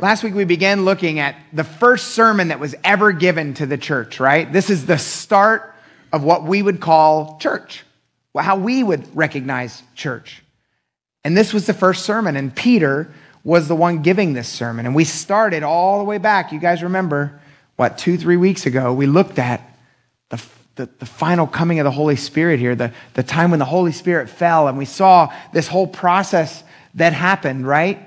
Last week we began looking at the first sermon that was ever given to the church, right? This is the start of what we would call church, how we would recognize church. And this was the first sermon, and Peter was the one giving this sermon. And we started all the way back. You guys remember, what, two, three weeks ago, we looked at the, the, the, final coming of the Holy Spirit here, the, the time when the Holy Spirit fell, and we saw this whole process that happened, right?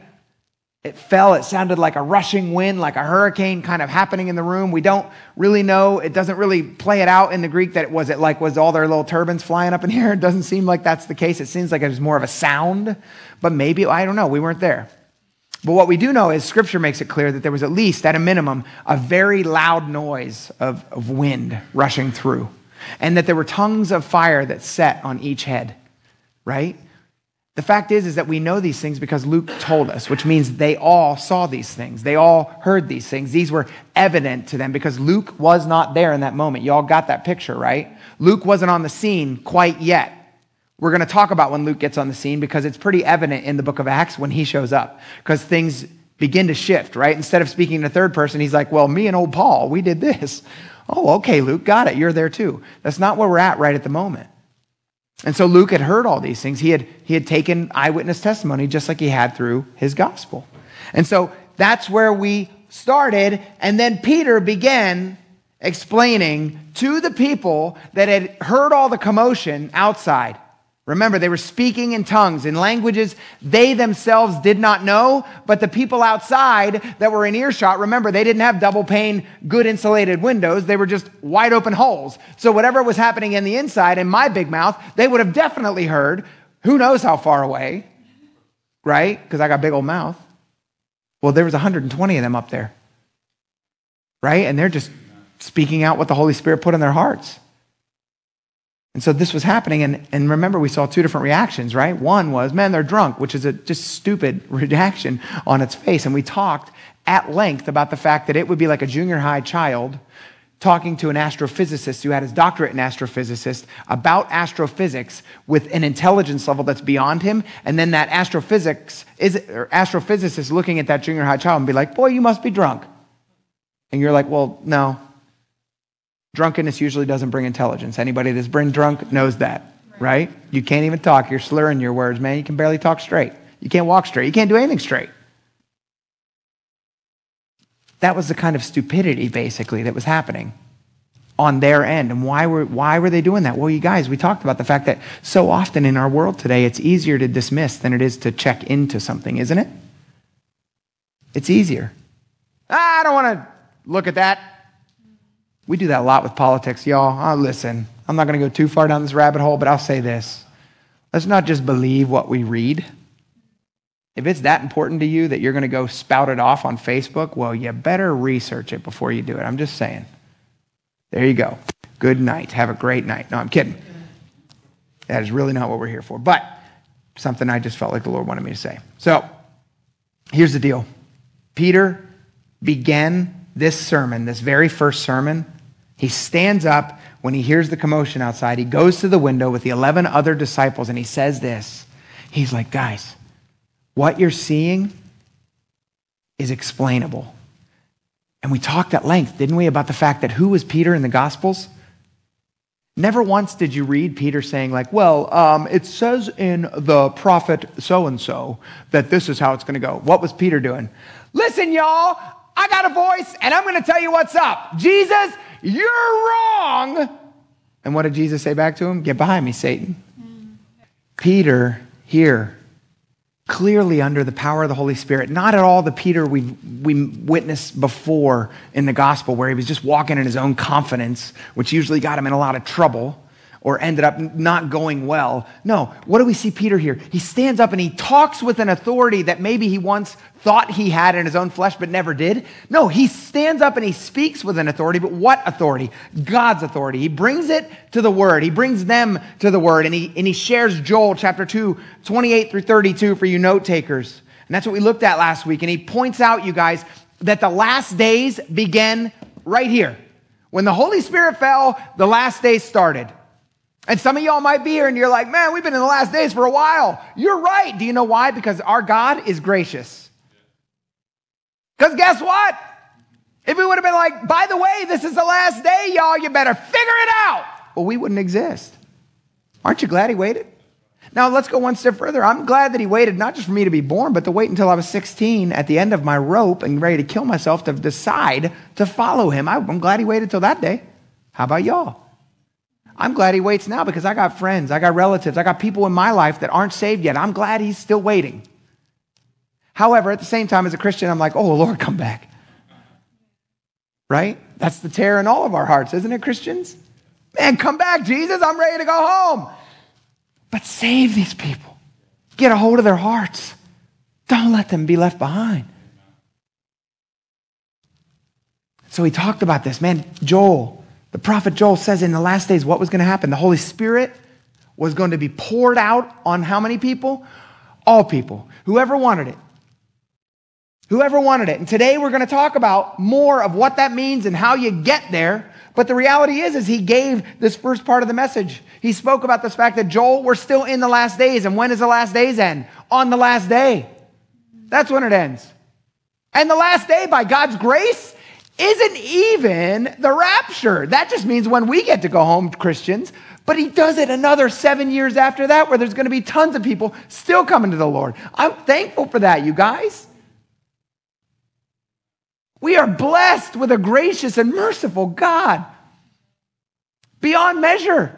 It fell. It sounded like a rushing wind, like a hurricane kind of happening in the room. We don't really know. It doesn't really play it out in the Greek that it was it like was all their little turbans flying up in here. It doesn't seem like that's the case. It seems like it was more of a sound, but maybe, I don't know. We weren't there. But what we do know is scripture makes it clear that there was at least, at a minimum, a very loud noise of, of wind rushing through, and that there were tongues of fire that set on each head, right? The fact is, is that we know these things because Luke told us, which means they all saw these things. They all heard these things. These were evident to them because Luke was not there in that moment. You all got that picture, right? Luke wasn't on the scene quite yet. We're going to talk about when Luke gets on the scene because it's pretty evident in the book of Acts when he shows up because things begin to shift, right? Instead of speaking in the third person, he's like, well, me and old Paul, we did this. Oh, okay, Luke, got it. You're there too. That's not where we're at right at the moment. And so Luke had heard all these things. He had, he had taken eyewitness testimony just like he had through his gospel. And so that's where we started. And then Peter began explaining to the people that had heard all the commotion outside Remember, they were speaking in tongues, in languages they themselves did not know, but the people outside that were in earshot, remember, they didn't have double pane, good insulated windows. They were just wide open holes. So, whatever was happening in the inside, in my big mouth, they would have definitely heard. Who knows how far away, right? Because I got big old mouth. Well, there was 120 of them up there, right? And they're just speaking out what the Holy Spirit put in their hearts. And so this was happening. And, and remember, we saw two different reactions, right? One was, man, they're drunk, which is a just stupid reaction on its face. And we talked at length about the fact that it would be like a junior high child talking to an astrophysicist who had his doctorate in astrophysics about astrophysics with an intelligence level that's beyond him. And then that astrophysics is, or astrophysicist looking at that junior high child and be like, boy, you must be drunk. And you're like, well, no, Drunkenness usually doesn't bring intelligence. Anybody that's been drunk knows that, right. You can't even talk. You're slurring your words, man. You can barely talk straight. You can't walk straight. You can't do anything straight. That was the kind of stupidity, basically, that was happening on their end. And why were, why were they doing that? Well, you guys, we talked about the fact that so often in our world today, it's easier to dismiss than it is to check into something, isn't it? It's easier. Ah, I don't want to look at that. We do that a lot with politics, y'all. Oh, listen, I'm not going to go too far down this rabbit hole, but I'll say this. Let's not just believe what we read. If it's that important to you that you're going to go spout it off on Facebook, well, you better research it before you do it. I'm just saying. There you go. Good night. Have a great night. No, I'm kidding. That is really not what we're here for. But something I just felt like the Lord wanted me to say. So here's the deal Peter began this sermon, this very first sermon, he stands up when he hears the commotion outside. He goes to the window with the 11 other disciples and he says this. He's like, guys, what you're seeing is explainable. And we talked at length, didn't we, about the fact that who was Peter in the Gospels? Never once did you read Peter saying, like, well, um, it says in the prophet so and so that this is how it's going to go. What was Peter doing? Listen, y'all, I got a voice and I'm going to tell you what's up. Jesus, you're wrong. And what did Jesus say back to him? Get behind me, Satan. Mm. Peter, here, clearly under the power of the Holy Spirit, not at all the Peter we we witnessed before in the gospel, where he was just walking in his own confidence, which usually got him in a lot of trouble or ended up not going well. No, what do we see Peter here? He stands up and he talks with an authority that maybe he once thought he had in his own flesh but never did. No, he stands up and he speaks with an authority, but what authority? God's authority. He brings it to the word. He brings them to the word and he, and he shares Joel chapter 2, 28 through 32 for you note takers. And that's what we looked at last week. And he points out, you guys, that the last days begin right here. When the Holy Spirit fell, the last days started. And some of y'all might be here and you're like, man, we've been in the last days for a while. You're right. Do you know why? Because our God is gracious. Because guess what? If we would have been like, by the way, this is the last day, y'all, you better figure it out. Well, we wouldn't exist. Aren't you glad he waited? Now, let's go one step further. I'm glad that he waited not just for me to be born, but to wait until I was 16 at the end of my rope and ready to kill myself to decide to follow him. I'm glad he waited till that day. How about y'all? I'm glad he waits now because I got friends, I got relatives, I got people in my life that aren't saved yet. I'm glad he's still waiting. However, at the same time, as a Christian, I'm like, oh, Lord, come back. Right? That's the tear in all of our hearts, isn't it, Christians? Man, come back, Jesus. I'm ready to go home. But save these people. Get a hold of their hearts. Don't let them be left behind. So he talked about this. Man, Joel, the prophet Joel says in the last days what was going to happen? The Holy Spirit was going to be poured out on how many people? All people. Whoever wanted it. Whoever wanted it. And today we're going to talk about more of what that means and how you get there. But the reality is, is he gave this first part of the message. He spoke about this fact that Joel, we're still in the last days. And when does the last days end? On the last day. That's when it ends. And the last day, by God's grace, isn't even the rapture. That just means when we get to go home, Christians. But he does it another seven years after that, where there's going to be tons of people still coming to the Lord. I'm thankful for that, you guys. We are blessed with a gracious and merciful God beyond measure.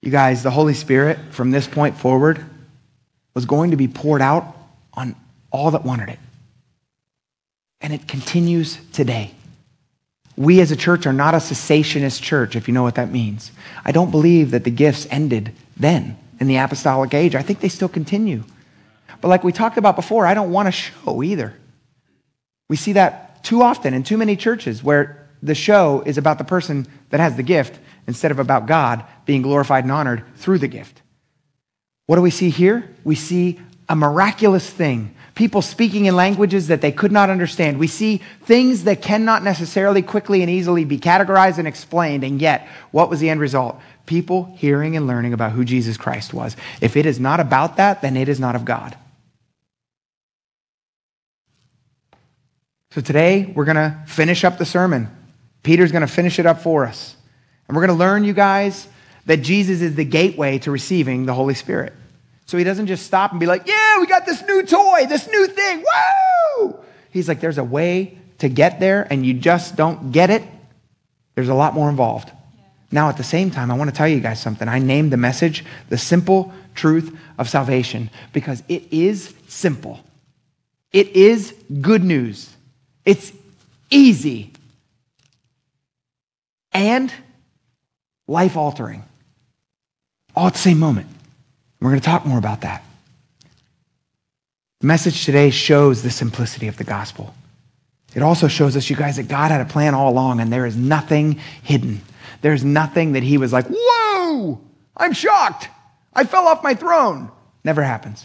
You guys, the Holy Spirit from this point forward was going to be poured out on all that wanted it. And it continues today. We as a church are not a cessationist church, if you know what that means. I don't believe that the gifts ended then in the apostolic age. I think they still continue. But like we talked about before, I don't want a show either. We see that too often in too many churches where the show is about the person that has the gift instead of about God being glorified and honored through the gift. What do we see here? We see a miraculous thing. People speaking in languages that they could not understand. We see things that cannot necessarily quickly and easily be categorized and explained. And yet, what was the end result? People hearing and learning about who Jesus Christ was. If it is not about that, then it is not of God. So today, we're going to finish up the sermon. Peter's going to finish it up for us. And we're going to learn, you guys, that Jesus is the gateway to receiving the Holy Spirit. So he doesn't just stop and be like, yeah, we got this new toy, this new thing. Woo! He's like, there's a way to get there, and you just don't get it. There's a lot more involved. Now, at the same time, I want to tell you guys something. I named the message the simple truth of salvation because it is simple. It is good news. It's easy and life altering all at the same moment. We're going to talk more about that. The message today shows the simplicity of the gospel. It also shows us, you guys, that God had a plan all along and there is nothing hidden. There's nothing that He was like, whoa, I'm shocked. I fell off my throne. Never happens.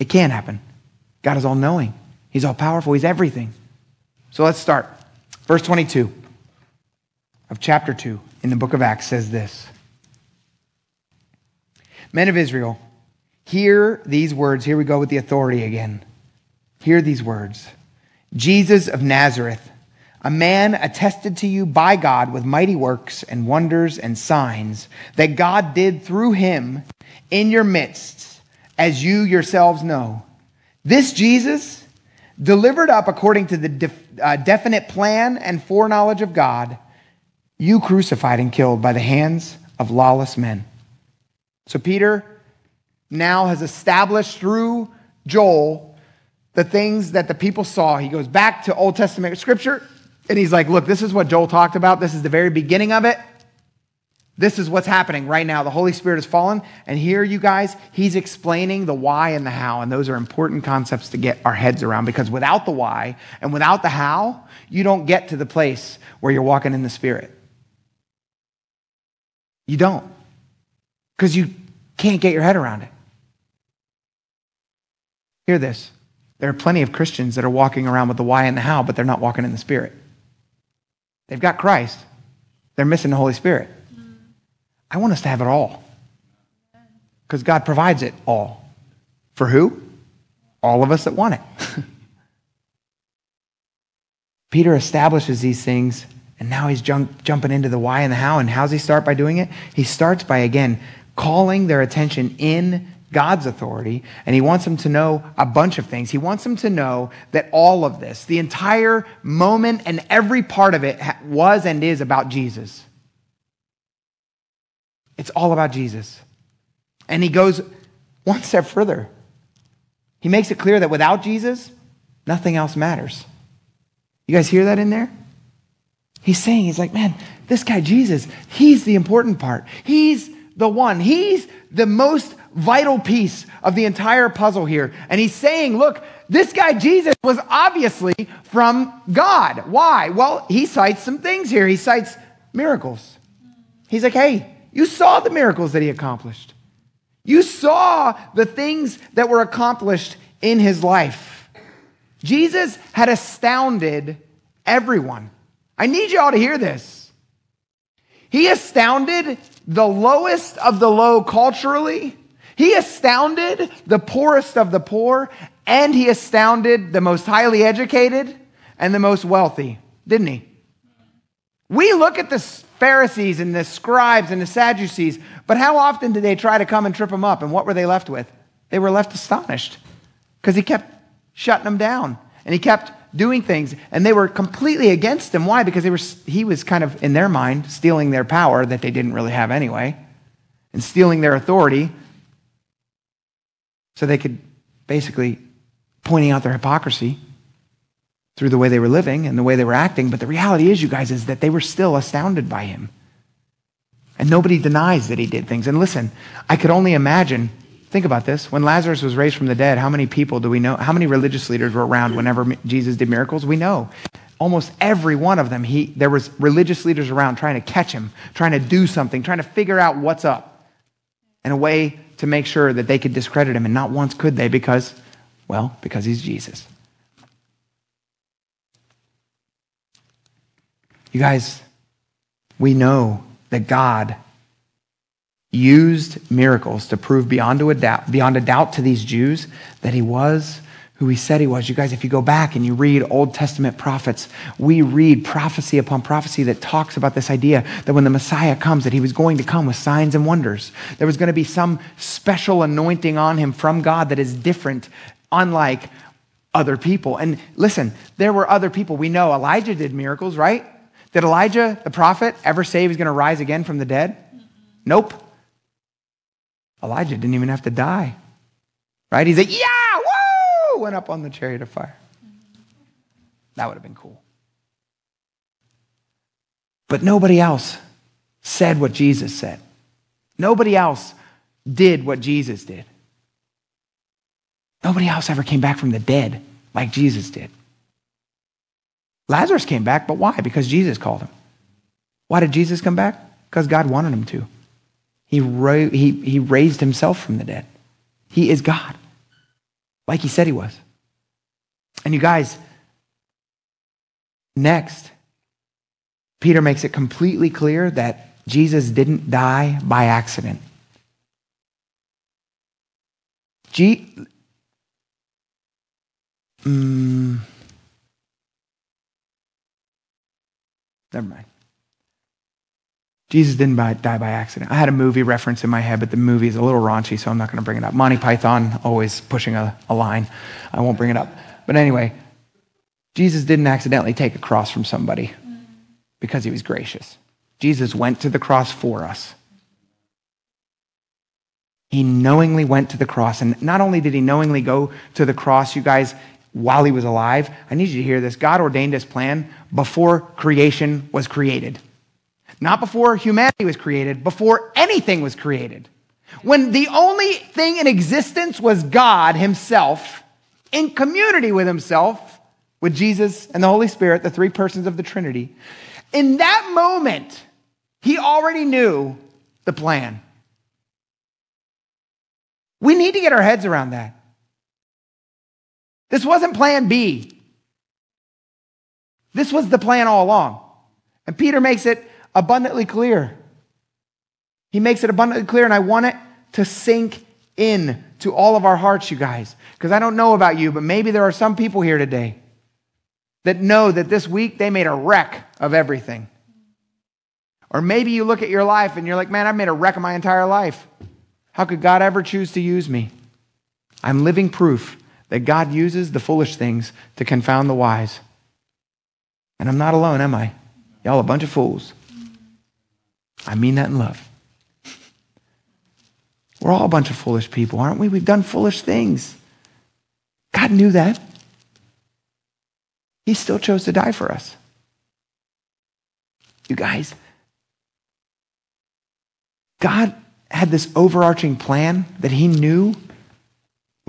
It can happen. God is all knowing, He's all powerful, He's everything. So let's start. Verse 22 of chapter 2 in the book of Acts says this Men of Israel, hear these words. Here we go with the authority again. Hear these words Jesus of Nazareth, a man attested to you by God with mighty works and wonders and signs that God did through him in your midst, as you yourselves know. This Jesus, delivered up according to the def- uh, definite plan and foreknowledge of God, you crucified and killed by the hands of lawless men. So Peter now has established through Joel the things that the people saw. He goes back to Old Testament scripture and he's like, look, this is what Joel talked about. This is the very beginning of it. This is what's happening right now. The Holy Spirit has fallen. And here, you guys, he's explaining the why and the how. And those are important concepts to get our heads around because without the why and without the how, you don't get to the place where you're walking in the Spirit. You don't. Because you can't get your head around it. Hear this. There are plenty of Christians that are walking around with the why and the how, but they're not walking in the Spirit. They've got Christ, they're missing the Holy Spirit. I want us to have it all. Because God provides it all. For who? All of us that want it. Peter establishes these things, and now he's jump, jumping into the why and the how. And how's he start by doing it? He starts by, again, calling their attention in God's authority, and he wants them to know a bunch of things. He wants them to know that all of this, the entire moment and every part of it, was and is about Jesus. It's all about Jesus. And he goes one step further. He makes it clear that without Jesus, nothing else matters. You guys hear that in there? He's saying, he's like, man, this guy Jesus, he's the important part. He's the one. He's the most vital piece of the entire puzzle here. And he's saying, look, this guy Jesus was obviously from God. Why? Well, he cites some things here. He cites miracles. He's like, hey, you saw the miracles that he accomplished. You saw the things that were accomplished in his life. Jesus had astounded everyone. I need you all to hear this. He astounded the lowest of the low culturally. He astounded the poorest of the poor, and he astounded the most highly educated and the most wealthy, didn't he? We look at the Pharisees and the scribes and the Sadducees, but how often did they try to come and trip him up? And what were they left with? They were left astonished because he kept shutting them down and he kept doing things and they were completely against him why because they were he was kind of in their mind stealing their power that they didn't really have anyway and stealing their authority so they could basically pointing out their hypocrisy through the way they were living and the way they were acting. But the reality is, you guys, is that they were still astounded by him. And nobody denies that he did things. And listen, I could only imagine, think about this. When Lazarus was raised from the dead, how many people do we know? How many religious leaders were around whenever Jesus did miracles? We know. Almost every one of them, he, there was religious leaders around trying to catch him, trying to do something, trying to figure out what's up in a way to make sure that they could discredit him. And not once could they because, well, because he's Jesus. You guys, we know that God used miracles to prove beyond a doubt, beyond a doubt to these Jews that he was who he said he was. You guys, if you go back and you read Old Testament prophets, we read prophecy upon prophecy that talks about this idea that when the Messiah comes, that he was going to come with signs and wonders. There was going to be some special anointing on him from God that is different, unlike other people. And listen, there were other people. We know Elijah did miracles, right? Did Elijah, the prophet, ever say he was going to rise again from the dead? Nope. Elijah didn't even have to die. Right? He's like, yeah, woo! Went up on the chariot of fire. That would have been cool. But nobody else said what Jesus said. Nobody else did what Jesus did. Nobody else ever came back from the dead like Jesus did. Lazarus came back, but why? Because Jesus called him. Why did Jesus come back? Because God wanted him to. He, ra- he, he raised himself from the dead. He is God, like he said he was. And you guys, next, Peter makes it completely clear that Jesus didn't die by accident. G- mm, Never mind. Jesus didn't die by accident. I had a movie reference in my head, but the movie is a little raunchy, so I'm not going to bring it up. Monty Python always pushing a, a line. I won't bring it up. But anyway, Jesus didn't accidentally take a cross from somebody because he was gracious. Jesus went to the cross for us. He knowingly went to the cross. And not only did he knowingly go to the cross, you guys, while he was alive. I need you to hear this. God ordained his plan before creation was created. Not before humanity was created, before anything was created. When the only thing in existence was God himself, in community with himself, with Jesus and the Holy Spirit, the three persons of the Trinity, in that moment, he already knew the plan. We need to get our heads around that. This wasn't plan B. This was the plan all along. And Peter makes it abundantly clear. He makes it abundantly clear, and I want it to sink in to all of our hearts, you guys. Because I don't know about you, but maybe there are some people here today that know that this week they made a wreck of everything. Or maybe you look at your life and you're like, man, I've made a wreck of my entire life. How could God ever choose to use me? I'm living proof that God uses the foolish things to confound the wise. And I'm not alone, am I? Y'all a bunch of fools. I mean that in love. We're all a bunch of foolish people, aren't we? We've done foolish things. God knew that. He still chose to die for us. You guys, God had this overarching plan that He knew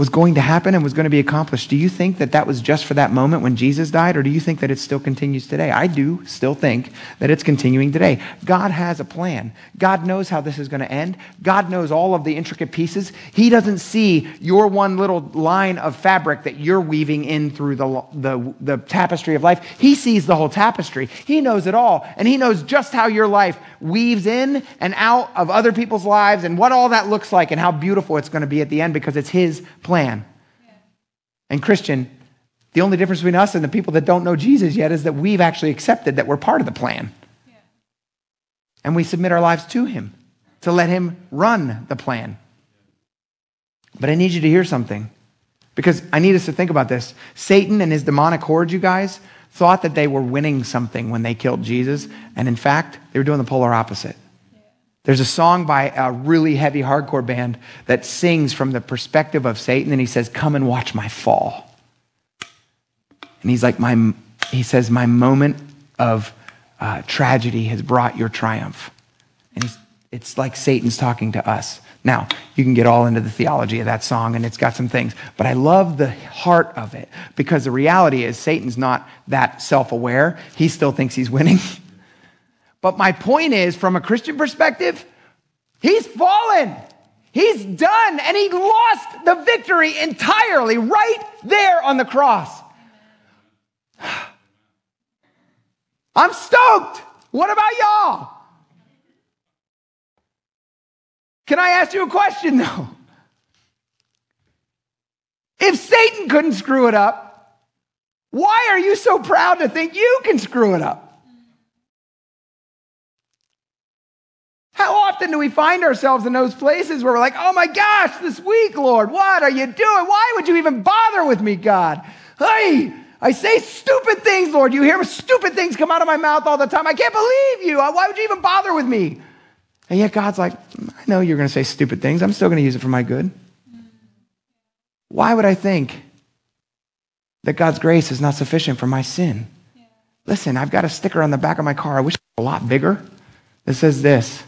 was going to happen and was going to be accomplished. Do you think that that was just for that moment when Jesus died, or do you think that it still continues today? I do still think that it's continuing today. God has a plan. God knows how this is going to end. God knows all of the intricate pieces. He doesn't see your one little line of fabric that you're weaving in through the, the, the tapestry of life. He sees the whole tapestry. He knows it all, and He knows just how your life weaves in and out of other people's lives and what all that looks like and how beautiful it's going to be at the end because it's His plan plan. And Christian, the only difference between us and the people that don't know Jesus yet is that we've actually accepted that we're part of the plan. Yeah. And we submit our lives to Him to let Him run the plan. But I need you to hear something because I need us to think about this. Satan and his demonic horde, you guys, thought that they were winning something when they killed Jesus. And in fact, they were doing the polar opposite. There's a song by a really heavy hardcore band that sings from the perspective of Satan, and he says, Come and watch my fall. And he's like, my, He says, My moment of uh, tragedy has brought your triumph. And it's like Satan's talking to us. Now, you can get all into the theology of that song, and it's got some things, but I love the heart of it because the reality is Satan's not that self aware. He still thinks he's winning. But my point is, from a Christian perspective, he's fallen. He's done, and he lost the victory entirely right there on the cross. I'm stoked. What about y'all? Can I ask you a question, though? If Satan couldn't screw it up, why are you so proud to think you can screw it up? How often do we find ourselves in those places where we're like, oh my gosh, this week, Lord, what are you doing? Why would you even bother with me, God? Hey, I say stupid things, Lord. You hear stupid things come out of my mouth all the time. I can't believe you. Why would you even bother with me? And yet God's like, I know you're going to say stupid things. I'm still going to use it for my good. Why would I think that God's grace is not sufficient for my sin? Listen, I've got a sticker on the back of my car. I wish it was a lot bigger. That says this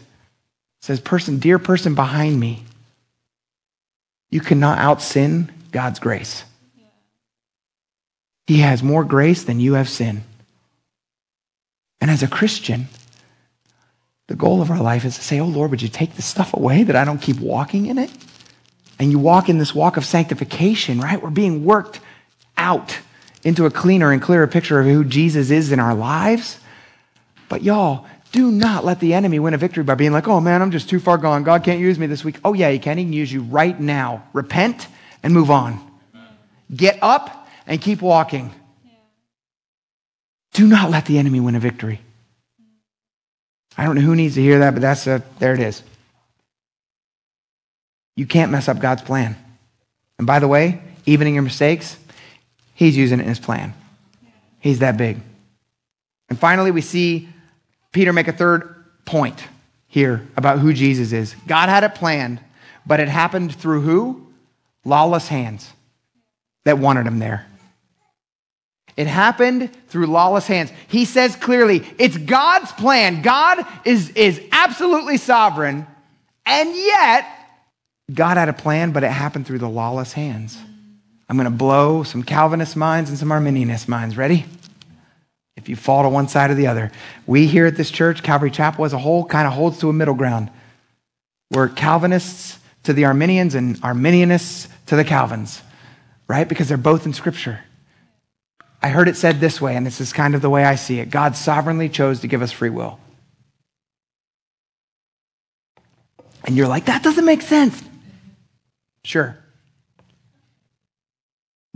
says, person, dear person behind me, you cannot out sin God's grace. He has more grace than you have sin. And as a Christian, the goal of our life is to say, Oh Lord, would you take this stuff away that I don't keep walking in it? And you walk in this walk of sanctification, right? We're being worked out into a cleaner and clearer picture of who Jesus is in our lives. But y'all, do not let the enemy win a victory by being like, oh man, I'm just too far gone. God can't use me this week. Oh, yeah, he can. He can use you right now. Repent and move on. Get up and keep walking. Do not let the enemy win a victory. I don't know who needs to hear that, but that's a, there it is. You can't mess up God's plan. And by the way, even in your mistakes, He's using it in His plan. He's that big. And finally, we see Peter make a third point here about who Jesus is. God had it planned, but it happened through who? Lawless hands that wanted him there. It happened through lawless hands. He says clearly, it's God's plan. God is, is absolutely sovereign, and yet God had a plan, but it happened through the lawless hands. I'm going to blow some Calvinist minds and some Arminianist minds. Ready? If you fall to one side or the other. We here at this church, Calvary Chapel as a whole, kind of holds to a middle ground. We're Calvinists to the Arminians and Arminianists to the Calvins, right? Because they're both in Scripture. I heard it said this way, and this is kind of the way I see it God sovereignly chose to give us free will. And you're like, that doesn't make sense. Sure.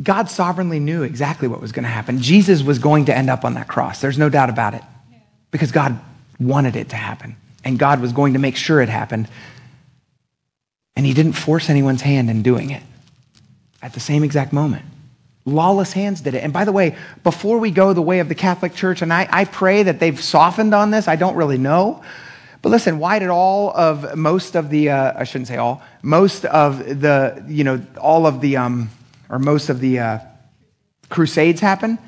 God sovereignly knew exactly what was going to happen. Jesus was going to end up on that cross. There's no doubt about it. Because God wanted it to happen. And God was going to make sure it happened. And He didn't force anyone's hand in doing it at the same exact moment. Lawless hands did it. And by the way, before we go the way of the Catholic Church, and I, I pray that they've softened on this, I don't really know. But listen, why did all of most of the, uh, I shouldn't say all, most of the, you know, all of the, um, or most of the uh, crusades happen?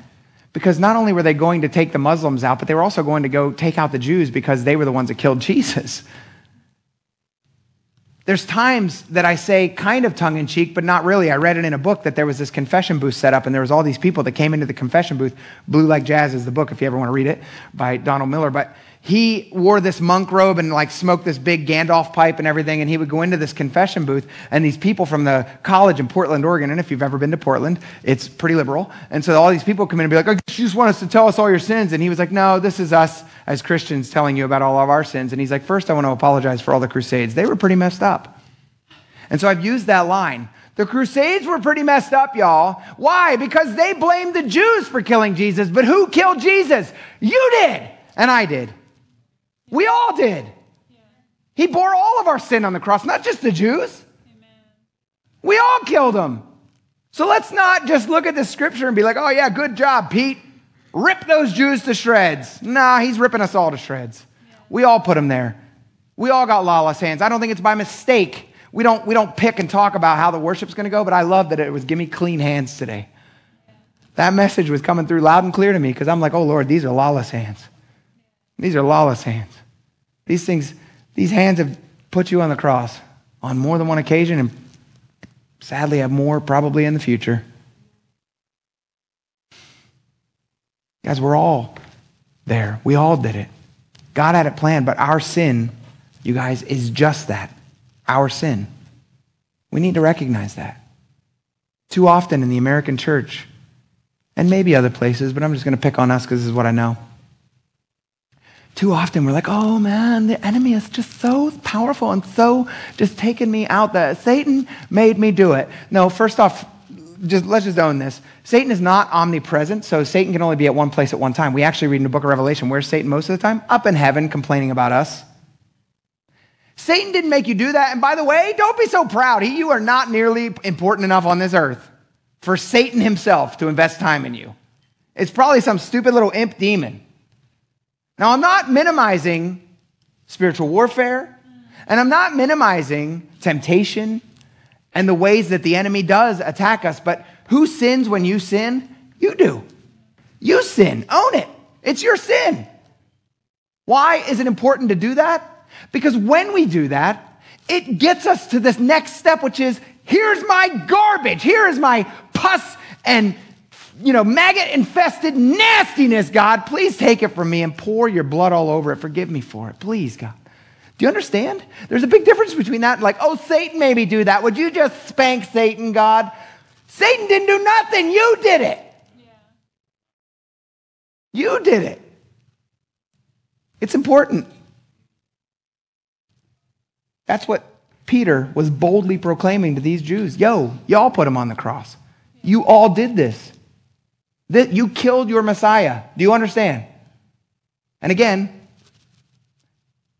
Because not only were they going to take the Muslims out, but they were also going to go take out the Jews because they were the ones that killed Jesus. There's times that I say kind of tongue in cheek, but not really. I read it in a book that there was this confession booth set up, and there was all these people that came into the confession booth. Blue Like Jazz is the book, if you ever want to read it, by Donald Miller. But he wore this monk robe and like smoked this big Gandalf pipe and everything. And he would go into this confession booth, and these people from the college in Portland, Oregon, and if you've ever been to Portland, it's pretty liberal. And so all these people come in and be like, oh, you just want us to tell us all your sins. And he was like, no, this is us as Christians telling you about all of our sins. And he's like, first, I want to apologize for all the crusades. They were pretty messed up. And so I've used that line. The Crusades were pretty messed up, y'all. Why? Because they blamed the Jews for killing Jesus. But who killed Jesus? You did, and I did. We all did. He bore all of our sin on the cross, not just the Jews. We all killed him. So let's not just look at the scripture and be like, oh, yeah, good job, Pete. Rip those Jews to shreds. Nah, he's ripping us all to shreds. We all put him there. We all got lawless hands. I don't think it's by mistake. We don't, we don't pick and talk about how the worship's going to go, but I love that it was give me clean hands today. That message was coming through loud and clear to me because I'm like, oh, Lord, these are lawless hands. These are lawless hands. These things, these hands have put you on the cross on more than one occasion and sadly have more probably in the future. Guys, we're all there. We all did it. God had it planned, but our sin, you guys, is just that our sin. We need to recognize that. Too often in the American church, and maybe other places, but I'm just going to pick on us because this is what I know. Too often we're like, oh man, the enemy is just so powerful and so just taking me out that Satan made me do it. No, first off, just let's just own this. Satan is not omnipresent, so Satan can only be at one place at one time. We actually read in the book of Revelation, where's Satan most of the time? Up in heaven complaining about us. Satan didn't make you do that. And by the way, don't be so proud. You are not nearly important enough on this earth for Satan himself to invest time in you. It's probably some stupid little imp demon. Now, I'm not minimizing spiritual warfare, and I'm not minimizing temptation and the ways that the enemy does attack us, but who sins when you sin? You do. You sin. Own it. It's your sin. Why is it important to do that? Because when we do that, it gets us to this next step, which is here's my garbage. Here is my pus and you know, maggot infested nastiness, God. Please take it from me and pour your blood all over it. Forgive me for it. Please, God. Do you understand? There's a big difference between that and like, oh, Satan made me do that. Would you just spank Satan, God? Satan didn't do nothing. You did it. Yeah. You did it. It's important. That's what Peter was boldly proclaiming to these Jews. Yo, y'all put him on the cross. You all did this. That you killed your Messiah. Do you understand? And again,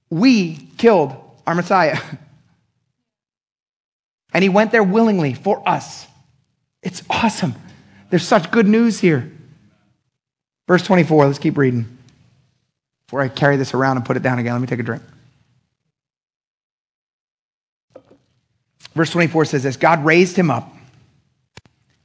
we killed our Messiah. and he went there willingly for us. It's awesome. There's such good news here. Verse 24, let's keep reading. Before I carry this around and put it down again, let me take a drink. Verse 24 says this God raised him up,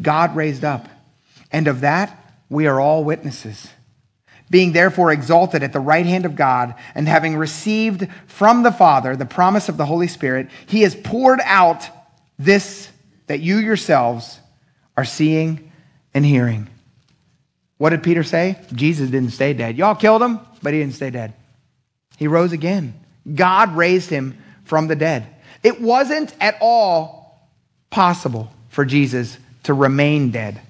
God raised up, and of that we are all witnesses. Being therefore exalted at the right hand of God, and having received from the Father the promise of the Holy Spirit, he has poured out this that you yourselves are seeing and hearing. What did Peter say? Jesus didn't stay dead. Y'all killed him, but he didn't stay dead. He rose again. God raised him from the dead. It wasn't at all possible for Jesus to remain dead.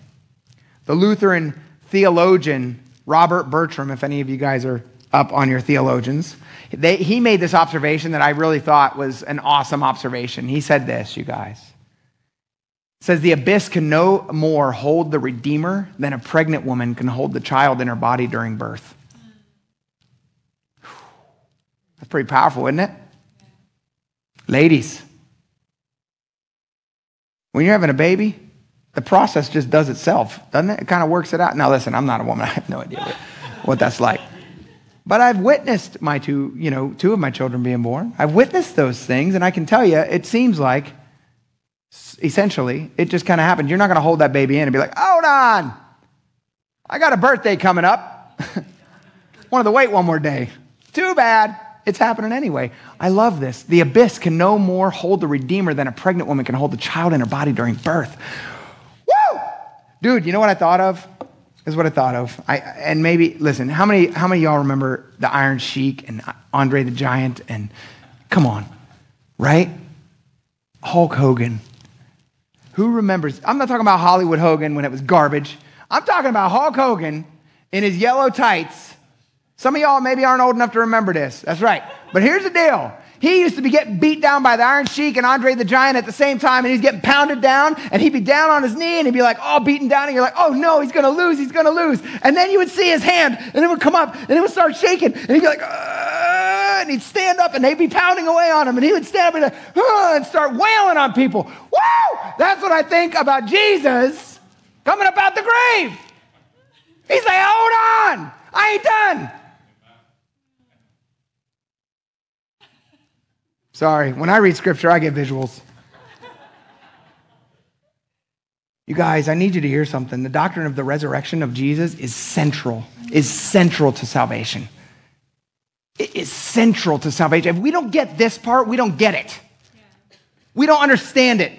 The Lutheran theologian Robert Bertram, if any of you guys are up on your theologians, they, he made this observation that I really thought was an awesome observation. He said this, you guys says the abyss can no more hold the redeemer than a pregnant woman can hold the child in her body during birth that's pretty powerful isn't it ladies when you're having a baby the process just does itself doesn't it it kind of works it out now listen i'm not a woman i have no idea what, what that's like but i've witnessed my two you know two of my children being born i've witnessed those things and i can tell you it seems like essentially, it just kind of happened. You're not going to hold that baby in and be like, hold on, I got a birthday coming up. Wanted to wait one more day. Too bad. It's happening anyway. I love this. The abyss can no more hold the Redeemer than a pregnant woman can hold the child in her body during birth. Dude, you know what I thought of? Is what I thought of. I, and maybe, listen, how many, how many y'all remember the Iron Sheik and Andre the Giant? And come on, right? Hulk Hogan who remembers? I'm not talking about Hollywood Hogan when it was garbage. I'm talking about Hulk Hogan in his yellow tights. Some of y'all maybe aren't old enough to remember this. That's right. But here's the deal. He used to be getting beat down by the Iron Sheik and Andre the Giant at the same time, and he's getting pounded down, and he'd be down on his knee, and he'd be like, all beaten down, and you're like, oh no, he's gonna lose, he's gonna lose. And then you would see his hand, and it would come up, and it would start shaking, and he'd be like, uh, and he'd stand up, and they'd be pounding away on him, and he would stand up and, like, and start wailing on people. Woo! That's what I think about Jesus coming up out the grave. He's like, hold on, I ain't done. Sorry, when I read scripture, I get visuals. You guys, I need you to hear something. The doctrine of the resurrection of Jesus is central, is central to salvation. It is central to salvation. If we don't get this part, we don't get it. We don't understand it.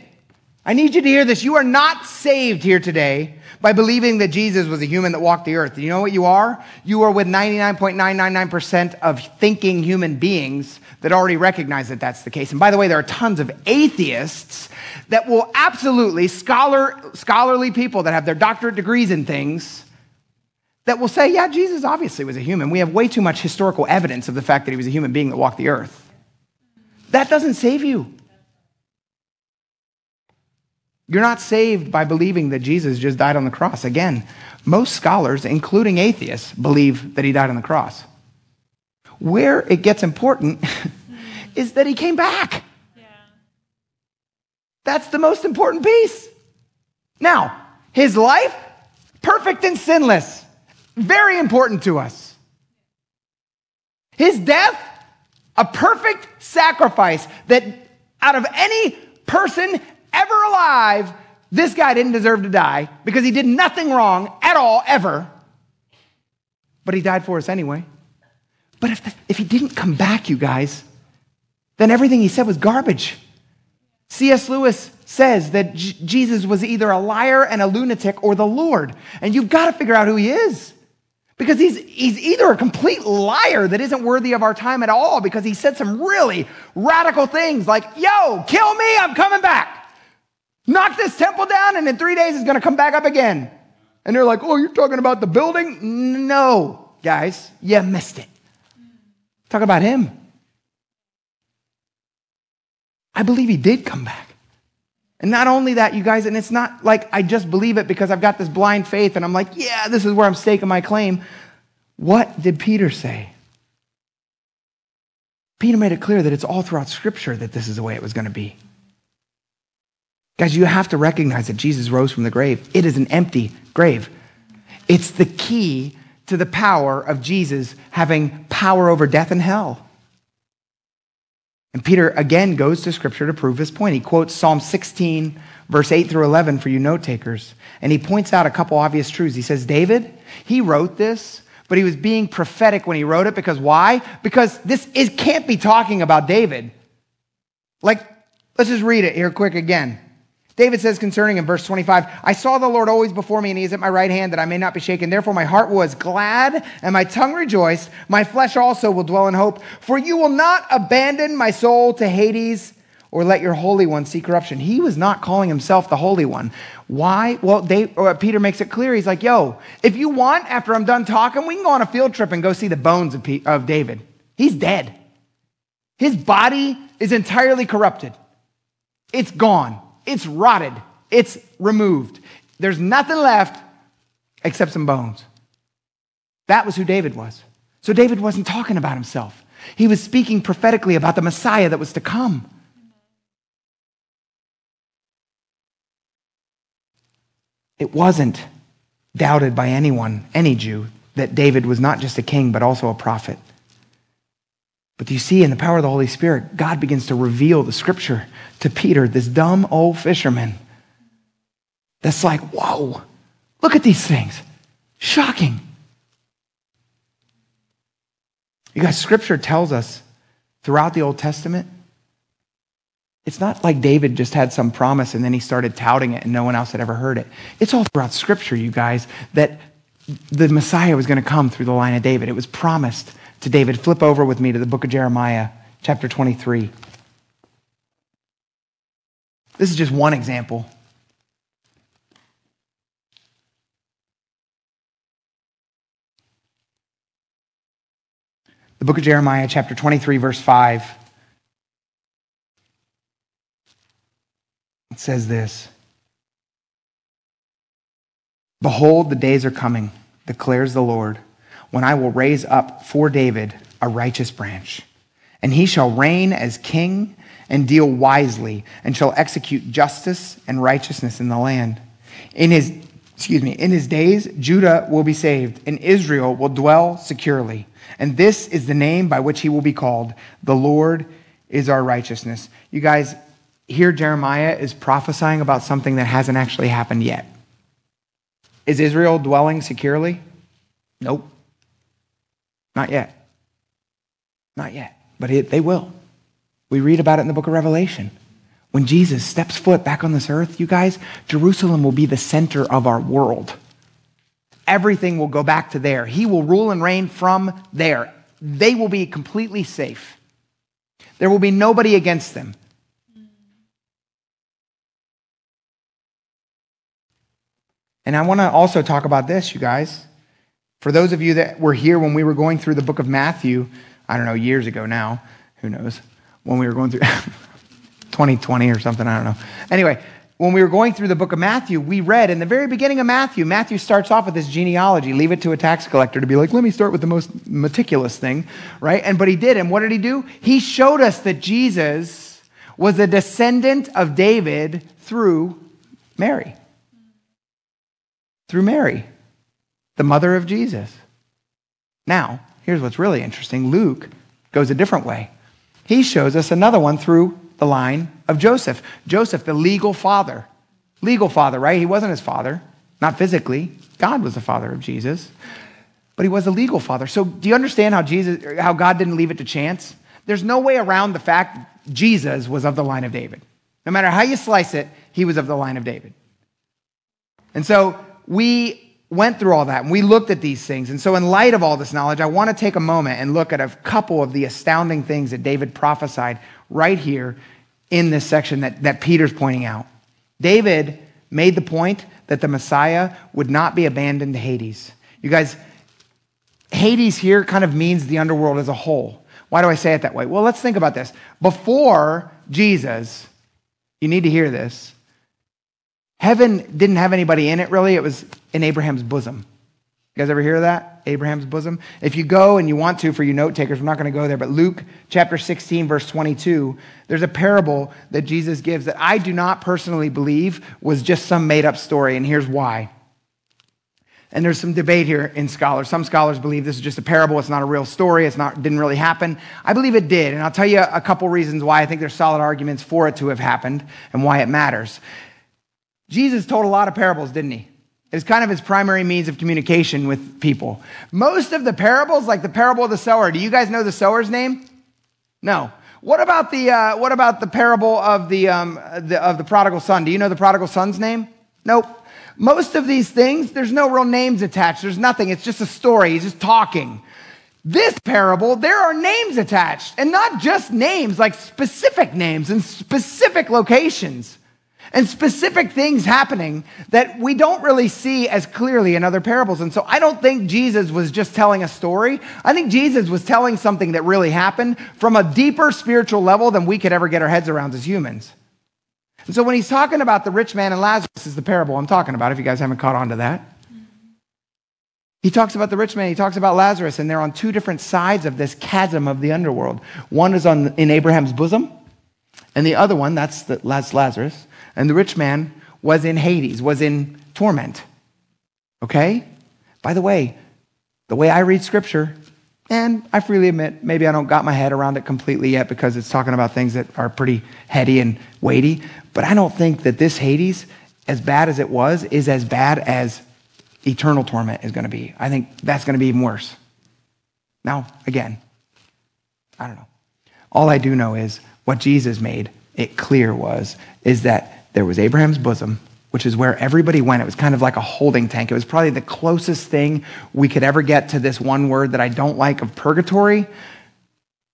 I need you to hear this. You are not saved here today by believing that Jesus was a human that walked the earth. Do you know what you are? You are with 99.999% of thinking human beings that already recognize that that's the case. And by the way, there are tons of atheists that will absolutely, scholar, scholarly people that have their doctorate degrees in things, that will say, yeah, Jesus obviously was a human. We have way too much historical evidence of the fact that he was a human being that walked the earth. That doesn't save you. You're not saved by believing that Jesus just died on the cross. Again, most scholars, including atheists, believe that he died on the cross. Where it gets important is that he came back. Yeah. That's the most important piece. Now, his life, perfect and sinless, very important to us. His death, a perfect sacrifice that out of any person ever alive, this guy didn't deserve to die because he did nothing wrong at all, ever. But he died for us anyway. But if, the, if he didn't come back, you guys, then everything he said was garbage. C.S. Lewis says that J- Jesus was either a liar and a lunatic or the Lord. And you've got to figure out who he is. Because he's, he's either a complete liar that isn't worthy of our time at all because he said some really radical things like, yo, kill me, I'm coming back. Knock this temple down, and in three days it's going to come back up again. And they're like, oh, you're talking about the building? No, guys, you missed it. Talk about him. I believe he did come back. And not only that, you guys, and it's not like I just believe it because I've got this blind faith and I'm like, yeah, this is where I'm staking my claim. What did Peter say? Peter made it clear that it's all throughout Scripture that this is the way it was going to be. Guys, you have to recognize that Jesus rose from the grave. It is an empty grave. It's the key to the power of Jesus having power over death and hell. And Peter again goes to scripture to prove his point. He quotes Psalm 16, verse 8 through 11 for you note takers. And he points out a couple obvious truths. He says, David, he wrote this, but he was being prophetic when he wrote it because why? Because this is, can't be talking about David. Like, let's just read it here quick again. David says concerning in verse 25, I saw the Lord always before me, and he is at my right hand, that I may not be shaken. Therefore, my heart was glad, and my tongue rejoiced. My flesh also will dwell in hope. For you will not abandon my soul to Hades, or let your Holy One see corruption. He was not calling himself the Holy One. Why? Well, they, uh, Peter makes it clear. He's like, yo, if you want, after I'm done talking, we can go on a field trip and go see the bones of, P- of David. He's dead. His body is entirely corrupted, it's gone. It's rotted. It's removed. There's nothing left except some bones. That was who David was. So David wasn't talking about himself. He was speaking prophetically about the Messiah that was to come. It wasn't doubted by anyone, any Jew, that David was not just a king, but also a prophet. But you see, in the power of the Holy Spirit, God begins to reveal the scripture to Peter, this dumb old fisherman. That's like, whoa, look at these things. Shocking. You guys, scripture tells us throughout the Old Testament, it's not like David just had some promise and then he started touting it and no one else had ever heard it. It's all throughout scripture, you guys, that the Messiah was going to come through the line of David. It was promised to David. Flip over with me to the book of Jeremiah, chapter 23. This is just one example. The book of Jeremiah, chapter 23, verse 5. It says this Behold, the days are coming, declares the Lord, when I will raise up for David a righteous branch, and he shall reign as king and deal wisely and shall execute justice and righteousness in the land. In his excuse me, in his days Judah will be saved and Israel will dwell securely. And this is the name by which he will be called. The Lord is our righteousness. You guys, here Jeremiah is prophesying about something that hasn't actually happened yet. Is Israel dwelling securely? Nope. Not yet. Not yet. But it, they will. We read about it in the book of Revelation. When Jesus steps foot back on this earth, you guys, Jerusalem will be the center of our world. Everything will go back to there. He will rule and reign from there. They will be completely safe. There will be nobody against them. And I want to also talk about this, you guys. For those of you that were here when we were going through the book of Matthew, I don't know, years ago now, who knows? when we were going through 2020 or something, I don't know. Anyway, when we were going through the book of Matthew, we read in the very beginning of Matthew, Matthew starts off with this genealogy. Leave it to a tax collector to be like, let me start with the most meticulous thing, right? And but he did. And what did he do? He showed us that Jesus was a descendant of David through Mary. Through Mary, the mother of Jesus. Now, here's what's really interesting Luke goes a different way. He shows us another one through the line of Joseph. Joseph, the legal father. Legal father, right? He wasn't his father, not physically. God was the father of Jesus, but he was a legal father. So do you understand how Jesus how God didn't leave it to chance? There's no way around the fact Jesus was of the line of David. No matter how you slice it, he was of the line of David. And so we went through all that and we looked at these things. And so, in light of all this knowledge, I want to take a moment and look at a couple of the astounding things that David prophesied right here in this section that, that Peter's pointing out. David made the point that the Messiah would not be abandoned to Hades. You guys, Hades here kind of means the underworld as a whole. Why do I say it that way? Well, let's think about this. Before Jesus, you need to hear this. Heaven didn't have anybody in it really. It was in Abraham's bosom. You guys ever hear that? Abraham's bosom? If you go and you want to for you note takers, we're not going to go there, but Luke chapter 16, verse 22, there's a parable that Jesus gives that I do not personally believe was just some made up story, and here's why. And there's some debate here in scholars. Some scholars believe this is just a parable. It's not a real story. It's not didn't really happen. I believe it did, and I'll tell you a couple reasons why I think there's solid arguments for it to have happened and why it matters. Jesus told a lot of parables, didn't he? It's kind of his primary means of communication with people. Most of the parables, like the parable of the sower, do you guys know the sower's name? No. What about the uh, what about the parable of the, um, the of the prodigal son? Do you know the prodigal son's name? Nope. Most of these things, there's no real names attached. There's nothing. It's just a story. He's just talking. This parable, there are names attached, and not just names, like specific names and specific locations and specific things happening that we don't really see as clearly in other parables. And so I don't think Jesus was just telling a story. I think Jesus was telling something that really happened from a deeper spiritual level than we could ever get our heads around as humans. And so when he's talking about the rich man and Lazarus, is the parable I'm talking about, if you guys haven't caught on to that. He talks about the rich man, he talks about Lazarus, and they're on two different sides of this chasm of the underworld. One is on, in Abraham's bosom, and the other one, that's, the, that's Lazarus, and the rich man was in Hades, was in torment. Okay? By the way, the way I read scripture, and I freely admit, maybe I don't got my head around it completely yet because it's talking about things that are pretty heady and weighty. But I don't think that this Hades, as bad as it was, is as bad as eternal torment is going to be. I think that's going to be even worse. Now, again, I don't know. All I do know is what Jesus made it clear was is that there was Abraham's bosom which is where everybody went. It was kind of like a holding tank. It was probably the closest thing we could ever get to this one word that I don't like of purgatory.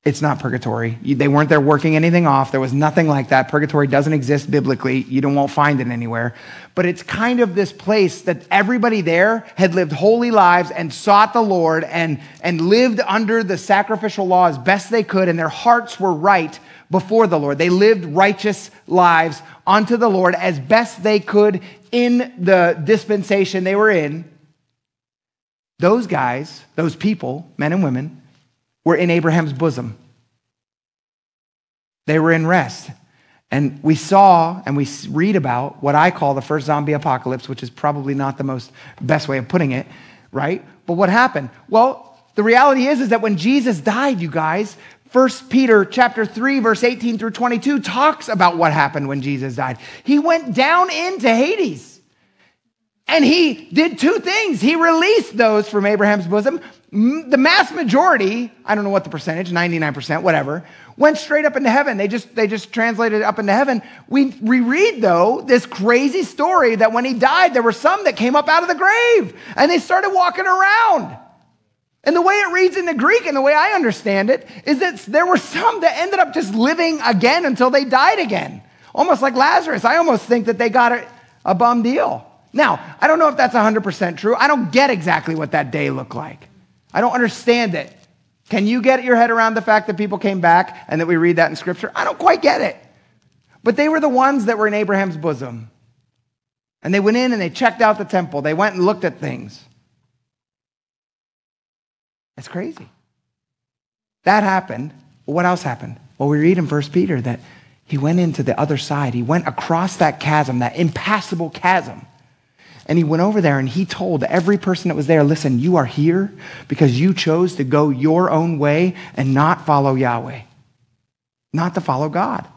It's not purgatory. They weren't there working anything off. There was nothing like that. Purgatory doesn't exist biblically. You don't won't find it anywhere. But it's kind of this place that everybody there had lived holy lives and sought the Lord and, and lived under the sacrificial law as best they could, and their hearts were right before the Lord. They lived righteous lives unto the Lord as best they could in the dispensation they were in. Those guys, those people, men and women, were in Abraham's bosom. They were in rest. And we saw and we read about what I call the first zombie apocalypse, which is probably not the most best way of putting it, right? But what happened? Well, the reality is, is that when Jesus died, you guys, 1 Peter chapter 3 verse 18 through 22 talks about what happened when Jesus died. He went down into Hades. And he did two things. He released those from Abraham's bosom. The mass majority, I don't know what the percentage, 99%, whatever, went straight up into heaven. They just they just translated up into heaven. We reread though this crazy story that when he died there were some that came up out of the grave and they started walking around. And the way it reads in the Greek and the way I understand it is that there were some that ended up just living again until they died again. Almost like Lazarus. I almost think that they got a, a bum deal. Now, I don't know if that's 100% true. I don't get exactly what that day looked like. I don't understand it. Can you get your head around the fact that people came back and that we read that in Scripture? I don't quite get it. But they were the ones that were in Abraham's bosom. And they went in and they checked out the temple. They went and looked at things. That's crazy. That happened. what else happened? Well, we read in 1 Peter that he went into the other side. He went across that chasm, that impassable chasm. And he went over there and he told every person that was there, listen, you are here because you chose to go your own way and not follow Yahweh, not to follow God.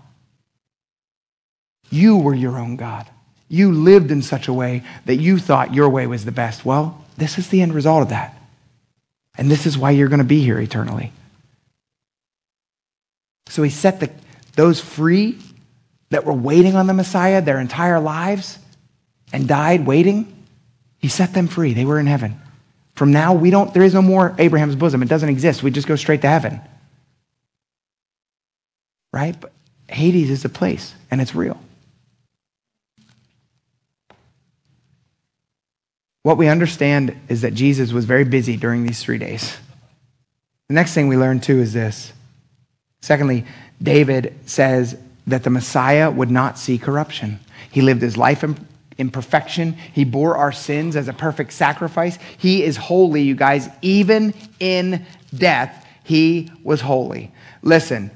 You were your own God. You lived in such a way that you thought your way was the best. Well, this is the end result of that. And this is why you're going to be here eternally. So he set the, those free that were waiting on the Messiah their entire lives and died waiting. He set them free. They were in heaven. From now, we don't, there is no more Abraham's bosom. It doesn't exist. We just go straight to heaven. Right? But Hades is a place, and it's real. What we understand is that Jesus was very busy during these three days. The next thing we learn too is this. Secondly, David says that the Messiah would not see corruption. He lived his life in, in perfection. He bore our sins as a perfect sacrifice. He is holy, you guys. Even in death, he was holy. Listen,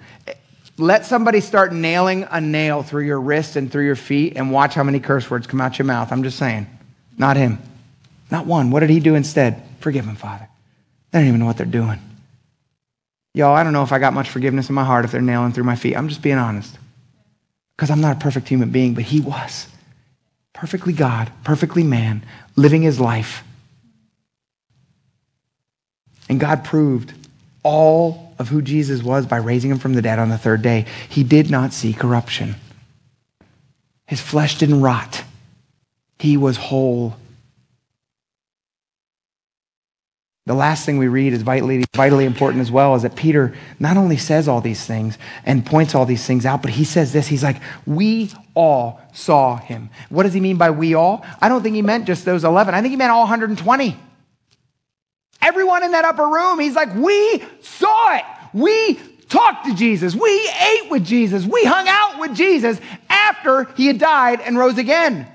let somebody start nailing a nail through your wrist and through your feet and watch how many curse words come out your mouth. I'm just saying. Not him. Not one. What did he do instead? Forgive him, Father. They don't even know what they're doing. Y'all, I don't know if I got much forgiveness in my heart if they're nailing through my feet. I'm just being honest. Because I'm not a perfect human being, but he was. Perfectly God, perfectly man, living his life. And God proved all of who Jesus was by raising him from the dead on the third day. He did not see corruption. His flesh didn't rot. He was whole The last thing we read is vitally, vitally important as well is that Peter not only says all these things and points all these things out, but he says this. He's like, We all saw him. What does he mean by we all? I don't think he meant just those 11. I think he meant all 120. Everyone in that upper room, he's like, We saw it. We talked to Jesus. We ate with Jesus. We hung out with Jesus after he had died and rose again.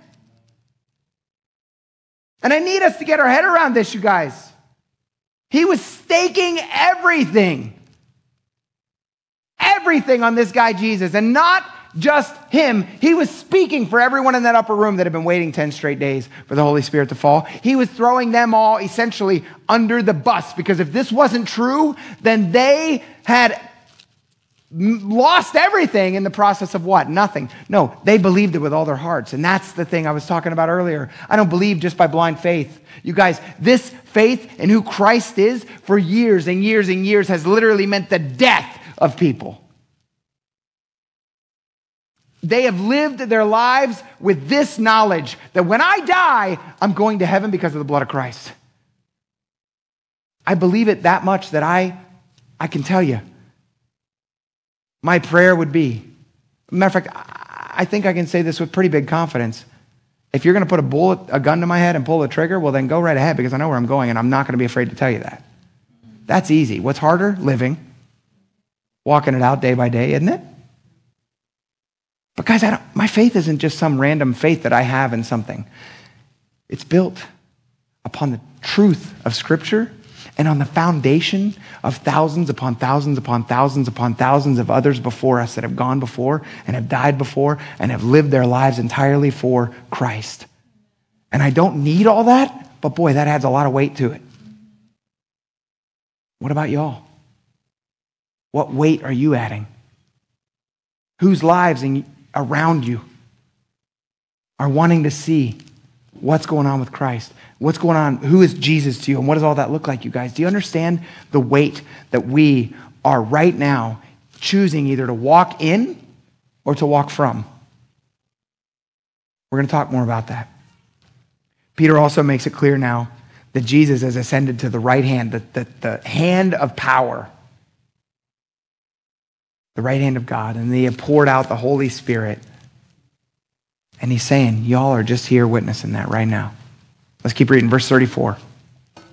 And I need us to get our head around this, you guys. He was staking everything, everything on this guy Jesus, and not just him. He was speaking for everyone in that upper room that had been waiting 10 straight days for the Holy Spirit to fall. He was throwing them all essentially under the bus because if this wasn't true, then they had lost everything in the process of what? Nothing. No, they believed it with all their hearts. And that's the thing I was talking about earlier. I don't believe just by blind faith. You guys, this faith in who Christ is for years and years and years has literally meant the death of people. They have lived their lives with this knowledge that when I die, I'm going to heaven because of the blood of Christ. I believe it that much that I, I can tell you my prayer would be. Matter of fact, I think I can say this with pretty big confidence. If you're going to put a bullet, a gun to my head and pull the trigger, well, then go right ahead because I know where I'm going and I'm not going to be afraid to tell you that. That's easy. What's harder? Living, walking it out day by day, isn't it? But guys, my faith isn't just some random faith that I have in something. It's built upon the truth of Scripture and on the foundation of thousands upon thousands upon thousands upon thousands of others before us that have gone before and have died before and have lived their lives entirely for Christ. And I don't need all that, but boy, that adds a lot of weight to it. What about y'all? What weight are you adding? Whose lives in, around you are wanting to see what's going on with Christ? What's going on? Who is Jesus to you? And what does all that look like, you guys? Do you understand the weight that we are right now choosing either to walk in or to walk from? We're going to talk more about that. Peter also makes it clear now that Jesus has ascended to the right hand, the, the, the hand of power, the right hand of God, and he poured out the Holy Spirit and he's saying, Y'all are just here witnessing that right now. Let's keep reading. Verse 34. It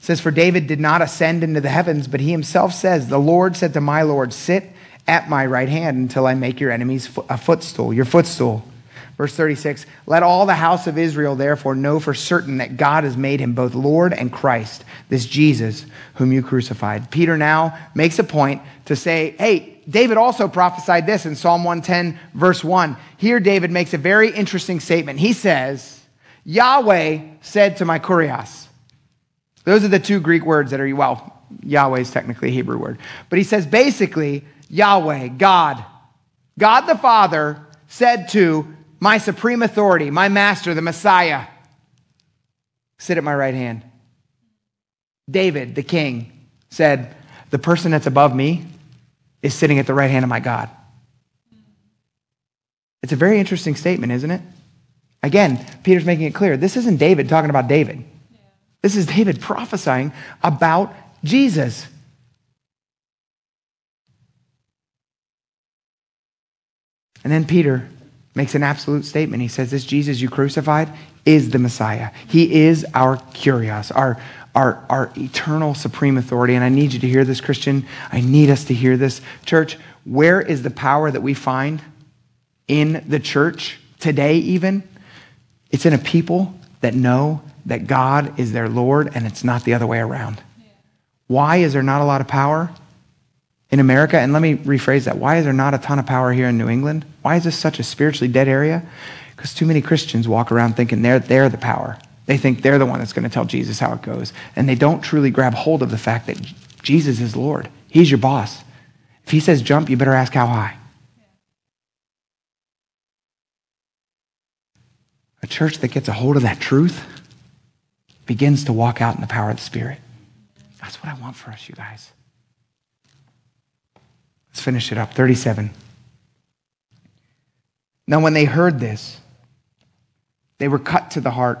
says, For David did not ascend into the heavens, but he himself says, The Lord said to my Lord, Sit at my right hand until I make your enemies a footstool, your footstool. Verse 36 Let all the house of Israel therefore know for certain that God has made him both Lord and Christ, this Jesus whom you crucified. Peter now makes a point to say, Hey, David also prophesied this in Psalm 110, verse 1. Here, David makes a very interesting statement. He says, Yahweh said to my kurios. Those are the two Greek words that are, well, Yahweh is technically a Hebrew word. But he says basically, Yahweh, God, God the Father said to my supreme authority, my master, the Messiah, sit at my right hand. David, the king, said, The person that's above me, is sitting at the right hand of my God. It's a very interesting statement, isn't it? Again, Peter's making it clear this isn't David talking about David. This is David prophesying about Jesus. And then Peter makes an absolute statement. He says, This Jesus you crucified is the Messiah. He is our kurios, our, our, our eternal supreme authority. And I need you to hear this, Christian. I need us to hear this. Church, where is the power that we find in the church today, even? It's in a people that know that God is their Lord and it's not the other way around. Why is there not a lot of power in America? And let me rephrase that. Why is there not a ton of power here in New England? Why is this such a spiritually dead area? Because too many Christians walk around thinking they're, they're the power. They think they're the one that's going to tell Jesus how it goes. And they don't truly grab hold of the fact that Jesus is Lord. He's your boss. If he says jump, you better ask how high. A church that gets a hold of that truth begins to walk out in the power of the Spirit. That's what I want for us, you guys. Let's finish it up. 37. Now, when they heard this, they were cut to the heart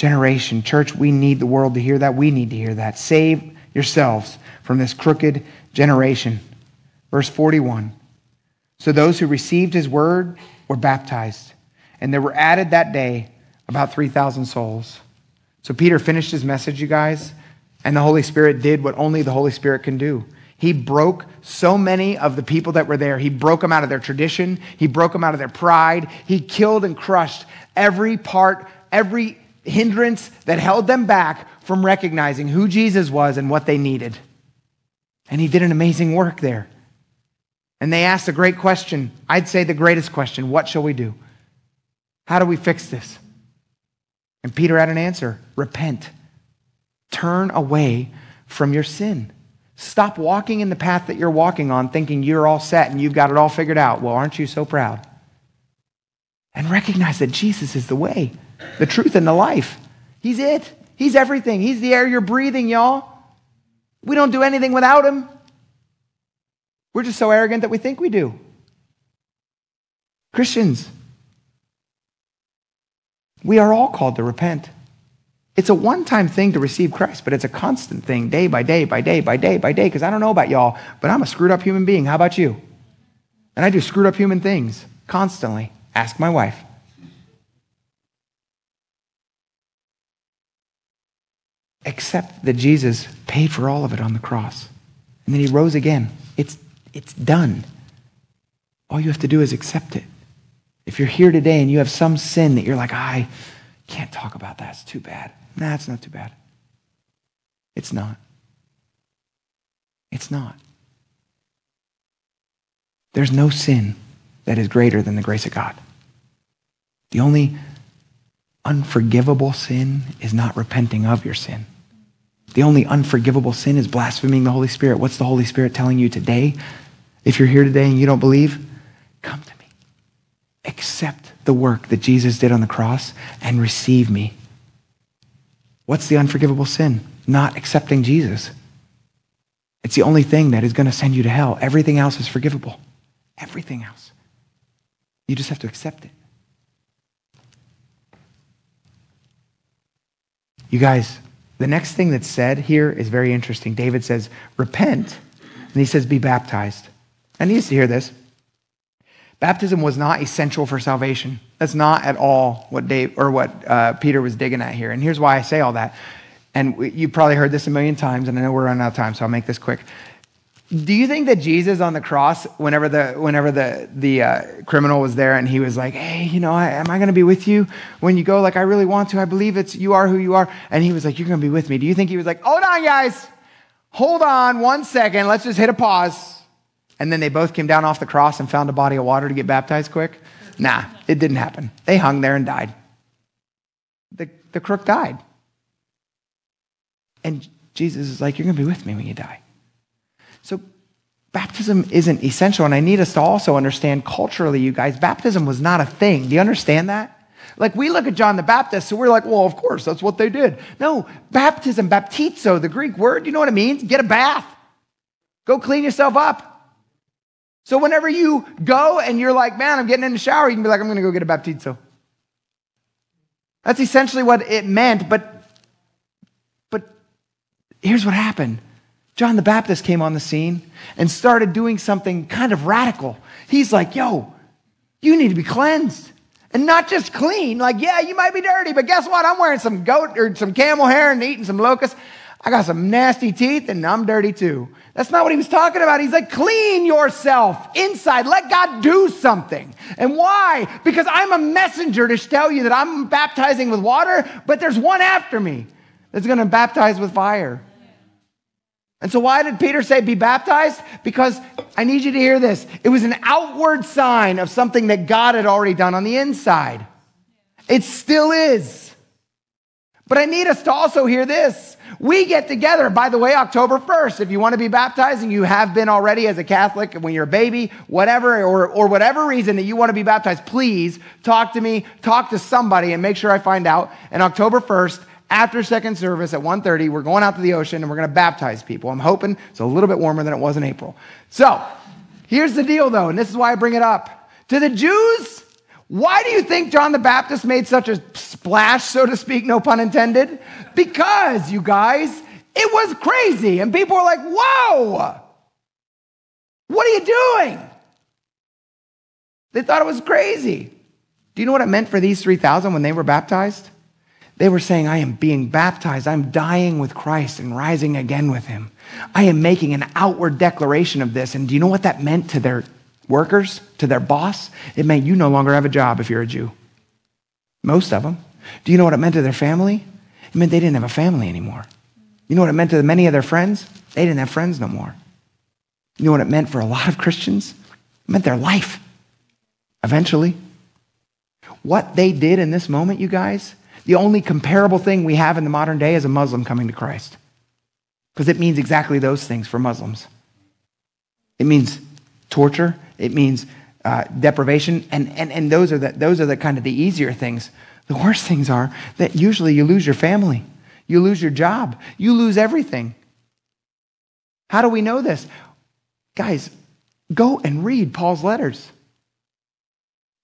generation. Church, we need the world to hear that. We need to hear that. Save yourselves from this crooked generation. Verse 41. So those who received his word were baptized, and there were added that day about 3,000 souls. So Peter finished his message, you guys, and the Holy Spirit did what only the Holy Spirit can do. He broke so many of the people that were there. He broke them out of their tradition. He broke them out of their pride. He killed and crushed every part, every hindrance that held them back from recognizing who Jesus was and what they needed. And he did an amazing work there. And they asked a great question. I'd say the greatest question What shall we do? How do we fix this? And Peter had an answer repent. Turn away from your sin. Stop walking in the path that you're walking on thinking you're all set and you've got it all figured out. Well, aren't you so proud? And recognize that Jesus is the way, the truth, and the life. He's it. He's everything. He's the air you're breathing, y'all. We don't do anything without him. We're just so arrogant that we think we do. Christians, we are all called to repent. It's a one time thing to receive Christ, but it's a constant thing, day by day, by day, by day, by day, because I don't know about y'all, but I'm a screwed up human being. How about you? And I do screwed up human things constantly. Ask my wife. Accept that Jesus paid for all of it on the cross. And then he rose again. It's it's done. All you have to do is accept it. If you're here today and you have some sin that you're like, I can't talk about that, it's too bad. Nah, it's not too bad. It's not. It's not. There's no sin that is greater than the grace of God. The only unforgivable sin is not repenting of your sin. The only unforgivable sin is blaspheming the Holy Spirit. What's the Holy Spirit telling you today? If you're here today and you don't believe, come to me. Accept the work that Jesus did on the cross and receive me. What's the unforgivable sin? Not accepting Jesus. It's the only thing that is going to send you to hell. Everything else is forgivable. Everything else. You just have to accept it. You guys, the next thing that's said here is very interesting. David says, repent, and he says, be baptized. I need to hear this. Baptism was not essential for salvation. That's not at all what Dave or what uh, Peter was digging at here. And here's why I say all that. And you probably heard this a million times, and I know we're running out of time, so I'll make this quick. Do you think that Jesus on the cross, whenever the whenever the the uh, criminal was there and he was like, "Hey, you know, I, am I going to be with you when you go? Like, I really want to. I believe it's you are who you are." And he was like, "You're going to be with me." Do you think he was like, "Hold on, guys, hold on one second. Let's just hit a pause." And then they both came down off the cross and found a body of water to get baptized quick. Nah, it didn't happen. They hung there and died. The the crook died, and Jesus is like, "You're going to be with me when you die." Baptism isn't essential. And I need us to also understand culturally, you guys, baptism was not a thing. Do you understand that? Like we look at John the Baptist, so we're like, well, of course, that's what they did. No, baptism, baptizo, the Greek word, you know what it means? Get a bath. Go clean yourself up. So whenever you go and you're like, man, I'm getting in the shower, you can be like, I'm going to go get a baptizo. That's essentially what it meant, but but here's what happened. John the Baptist came on the scene and started doing something kind of radical. He's like, "Yo, you need to be cleansed." And not just clean, like, yeah, you might be dirty, but guess what? I'm wearing some goat or some camel hair and eating some locusts. I got some nasty teeth and I'm dirty too. That's not what he was talking about. He's like, clean yourself inside. Let God do something. And why? Because I'm a messenger to tell you that I'm baptizing with water, but there's one after me that's going to baptize with fire. And so, why did Peter say, be baptized? Because I need you to hear this. It was an outward sign of something that God had already done on the inside. It still is. But I need us to also hear this. We get together, by the way, October 1st. If you want to be baptized and you have been already as a Catholic when you're a baby, whatever, or, or whatever reason that you want to be baptized, please talk to me, talk to somebody, and make sure I find out. And October 1st, after second service at 1.30 we're going out to the ocean and we're going to baptize people. I'm hoping it's a little bit warmer than it was in april. So here's the deal though and this is why i bring it up. To the jews why do you think john the baptist made such a splash so to speak no pun intended? Because you guys it was crazy and people were like whoa! What are you doing? They thought it was crazy. Do you know what it meant for these 3000 when they were baptized they were saying, I am being baptized. I'm dying with Christ and rising again with him. I am making an outward declaration of this. And do you know what that meant to their workers, to their boss? It meant you no longer have a job if you're a Jew. Most of them. Do you know what it meant to their family? It meant they didn't have a family anymore. You know what it meant to many of their friends? They didn't have friends no more. You know what it meant for a lot of Christians? It meant their life. Eventually. What they did in this moment, you guys, the only comparable thing we have in the modern day is a Muslim coming to Christ. Because it means exactly those things for Muslims. It means torture, it means uh, deprivation, and, and, and those, are the, those are the kind of the easier things. The worst things are that usually you lose your family, you lose your job, you lose everything. How do we know this? Guys, go and read Paul's letters.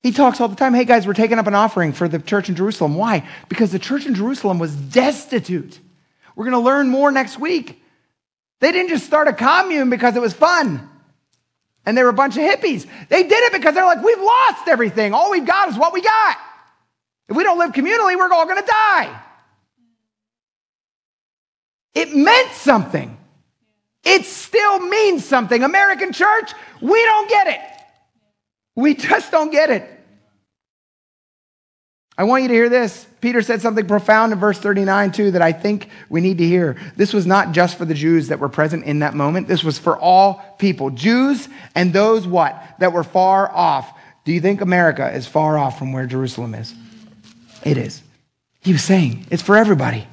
He talks all the time, hey guys, we're taking up an offering for the church in Jerusalem. Why? Because the church in Jerusalem was destitute. We're going to learn more next week. They didn't just start a commune because it was fun and they were a bunch of hippies. They did it because they're like, we've lost everything. All we've got is what we got. If we don't live communally, we're all going to die. It meant something. It still means something. American church, we don't get it. We just don't get it. I want you to hear this. Peter said something profound in verse 39 too that I think we need to hear. This was not just for the Jews that were present in that moment. This was for all people. Jews and those what? That were far off. Do you think America is far off from where Jerusalem is? It is. He was saying it's for everybody.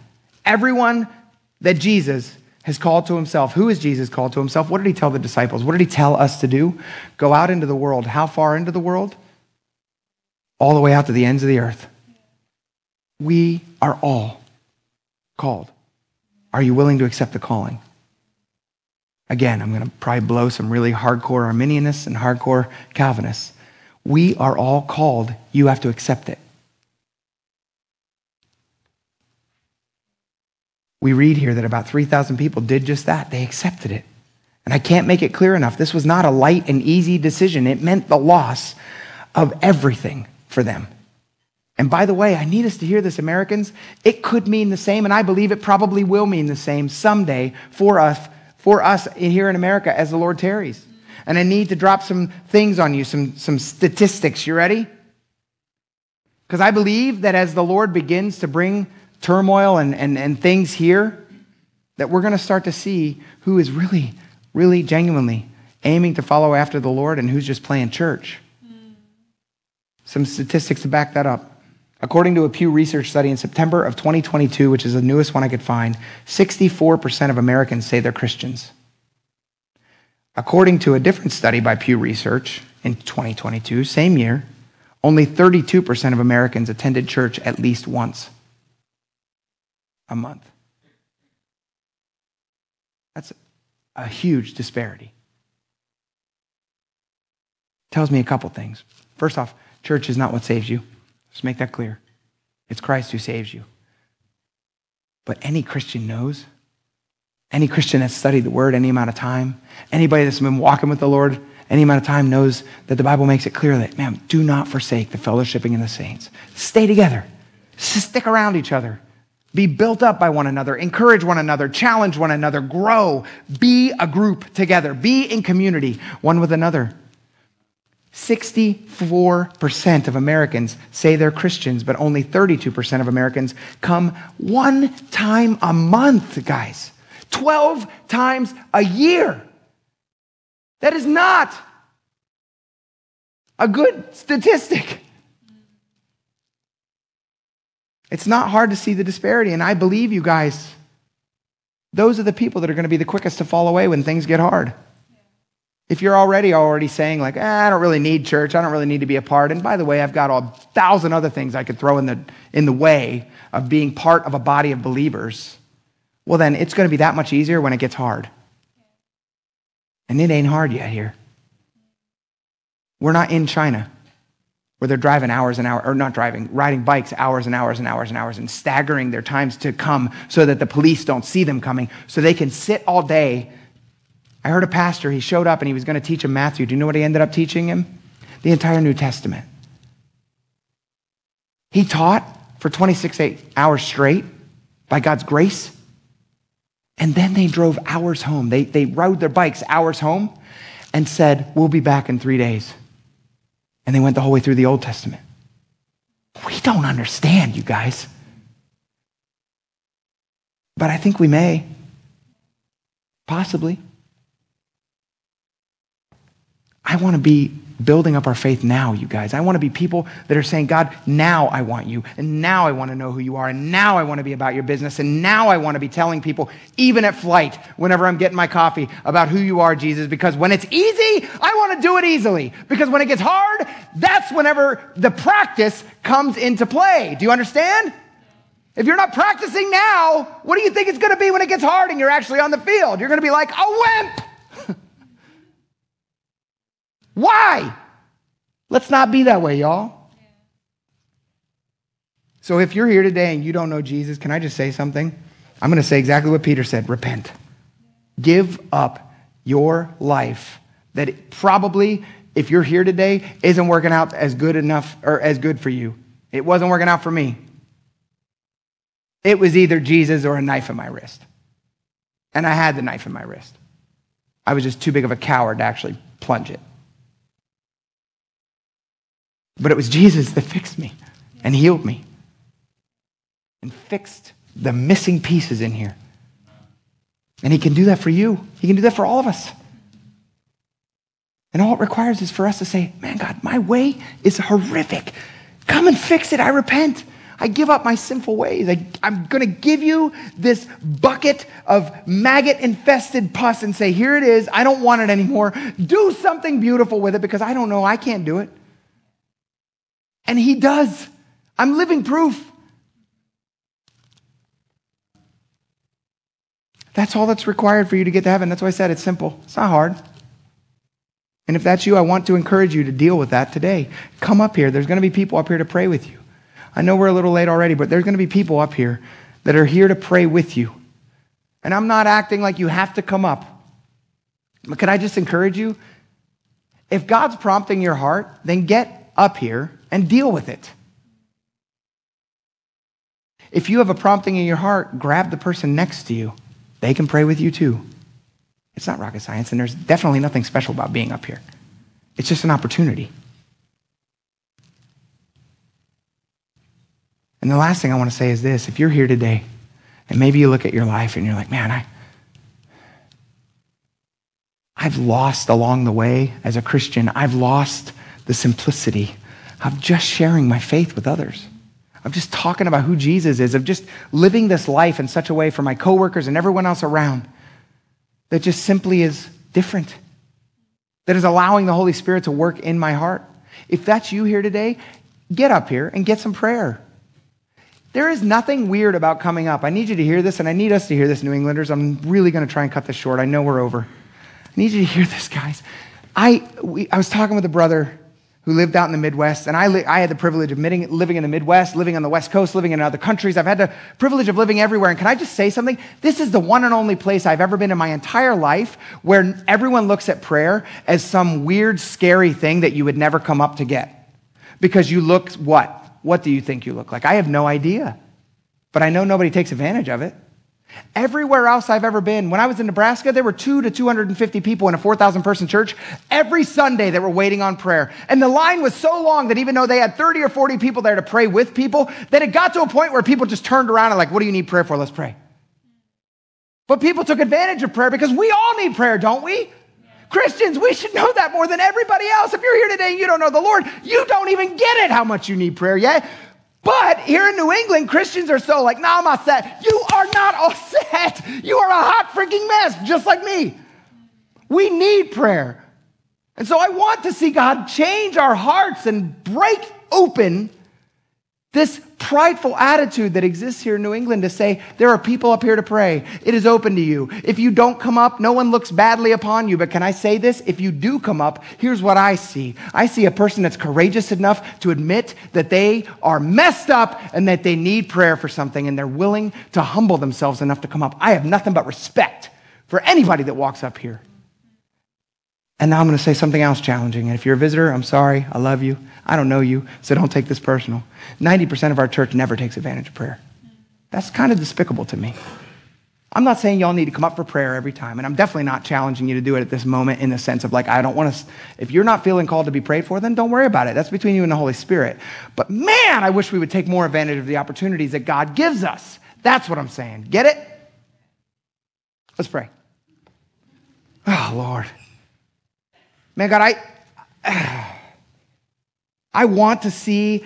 Everyone that Jesus has called to himself. Who is Jesus called to himself? What did he tell the disciples? What did he tell us to do? Go out into the world. How far into the world? All the way out to the ends of the earth. We are all called. Are you willing to accept the calling? Again, I'm going to probably blow some really hardcore Arminianists and hardcore Calvinists. We are all called. You have to accept it. We read here that about 3,000 people did just that. They accepted it. And I can't make it clear enough. This was not a light and easy decision, it meant the loss of everything for them. And by the way, I need us to hear this, Americans. It could mean the same, and I believe it probably will mean the same someday for us, for us here in America as the Lord tarries. And I need to drop some things on you, some, some statistics. You ready? Because I believe that as the Lord begins to bring turmoil and, and, and things here, that we're going to start to see who is really, really genuinely aiming to follow after the Lord and who's just playing church. Some statistics to back that up. According to a Pew Research study in September of 2022, which is the newest one I could find, 64% of Americans say they're Christians. According to a different study by Pew Research in 2022, same year, only 32% of Americans attended church at least once a month. That's a huge disparity. Tells me a couple things. First off, church is not what saves you. Let's make that clear. It's Christ who saves you. But any Christian knows, any Christian that's studied the word any amount of time, anybody that's been walking with the Lord any amount of time knows that the Bible makes it clear that, man, do not forsake the fellowshipping in the saints. Stay together, stick around each other. Be built up by one another, encourage one another, challenge one another, grow, be a group together, be in community one with another. 64% of Americans say they're Christians, but only 32% of Americans come one time a month, guys. 12 times a year. That is not a good statistic. It's not hard to see the disparity, and I believe you guys. Those are the people that are going to be the quickest to fall away when things get hard. If you're already already saying like, eh, I don't really need church, I don't really need to be a part. And by the way, I've got a thousand other things I could throw in the in the way of being part of a body of believers. Well, then it's going to be that much easier when it gets hard. And it ain't hard yet here. We're not in China where they're driving hours and hours, or not driving, riding bikes hours and hours and hours and hours and staggering their times to come so that the police don't see them coming, so they can sit all day I heard a pastor, he showed up and he was going to teach him Matthew. Do you know what he ended up teaching him? The entire New Testament. He taught for 26 eight hours straight by God's grace. And then they drove hours home. They, they rode their bikes hours home and said, We'll be back in three days. And they went the whole way through the Old Testament. We don't understand, you guys. But I think we may. Possibly. I want to be building up our faith now, you guys. I want to be people that are saying, God, now I want you, and now I want to know who you are, and now I want to be about your business, and now I want to be telling people, even at flight, whenever I'm getting my coffee, about who you are, Jesus, because when it's easy, I want to do it easily. Because when it gets hard, that's whenever the practice comes into play. Do you understand? If you're not practicing now, what do you think it's going to be when it gets hard and you're actually on the field? You're going to be like a wimp. Why? Let's not be that way, y'all. So if you're here today and you don't know Jesus, can I just say something? I'm going to say exactly what Peter said repent. Give up your life that probably, if you're here today, isn't working out as good enough or as good for you. It wasn't working out for me. It was either Jesus or a knife in my wrist. And I had the knife in my wrist. I was just too big of a coward to actually plunge it. But it was Jesus that fixed me and healed me and fixed the missing pieces in here. And He can do that for you, He can do that for all of us. And all it requires is for us to say, Man, God, my way is horrific. Come and fix it. I repent. I give up my sinful ways. I, am going to give you this bucket of maggot infested pus and say, Here it is. I don't want it anymore. Do something beautiful with it because I don't know. I can't do it. And he does. I'm living proof. That's all that's required for you to get to heaven. That's why I said it's simple. It's not hard. And if that's you, I want to encourage you to deal with that today. Come up here. There's going to be people up here to pray with you. I know we're a little late already, but there's going to be people up here that are here to pray with you. And I'm not acting like you have to come up. But can I just encourage you? If God's prompting your heart, then get up here and deal with it. If you have a prompting in your heart, grab the person next to you. They can pray with you too. It's not rocket science, and there's definitely nothing special about being up here. It's just an opportunity. And the last thing I want to say is this if you're here today, and maybe you look at your life and you're like, man, I, I've lost along the way as a Christian, I've lost the simplicity of just sharing my faith with others, of just talking about who Jesus is, of just living this life in such a way for my coworkers and everyone else around that just simply is different, that is allowing the Holy Spirit to work in my heart. If that's you here today, get up here and get some prayer. There is nothing weird about coming up. I need you to hear this, and I need us to hear this, New Englanders. I'm really going to try and cut this short. I know we're over. I need you to hear this, guys. I, we, I was talking with a brother who lived out in the Midwest, and I, li- I had the privilege of living in the Midwest, living on the West Coast, living in other countries. I've had the privilege of living everywhere. And can I just say something? This is the one and only place I've ever been in my entire life where everyone looks at prayer as some weird, scary thing that you would never come up to get. Because you look what? What do you think you look like? I have no idea. But I know nobody takes advantage of it. Everywhere else I've ever been, when I was in Nebraska, there were two to 250 people in a 4,000 person church every Sunday that were waiting on prayer. And the line was so long that even though they had 30 or 40 people there to pray with people, that it got to a point where people just turned around and like, what do you need prayer for? Let's pray. But people took advantage of prayer because we all need prayer, don't we? Christians, we should know that more than everybody else. If you're here today and you don't know the Lord, you don't even get it how much you need prayer yet. But here in New England, Christians are so like, nah, I'm all set. You are not all set. You are a hot freaking mess, just like me. We need prayer. And so I want to see God change our hearts and break open this prideful attitude that exists here in New England to say, there are people up here to pray. It is open to you. If you don't come up, no one looks badly upon you. But can I say this? If you do come up, here's what I see I see a person that's courageous enough to admit that they are messed up and that they need prayer for something, and they're willing to humble themselves enough to come up. I have nothing but respect for anybody that walks up here. And now I'm going to say something else challenging. And if you're a visitor, I'm sorry. I love you. I don't know you, so don't take this personal. 90% of our church never takes advantage of prayer. That's kind of despicable to me. I'm not saying y'all need to come up for prayer every time, and I'm definitely not challenging you to do it at this moment in the sense of like, I don't want to, if you're not feeling called to be prayed for, then don't worry about it. That's between you and the Holy Spirit. But man, I wish we would take more advantage of the opportunities that God gives us. That's what I'm saying. Get it? Let's pray. Oh, Lord. Man, God, I, I want to see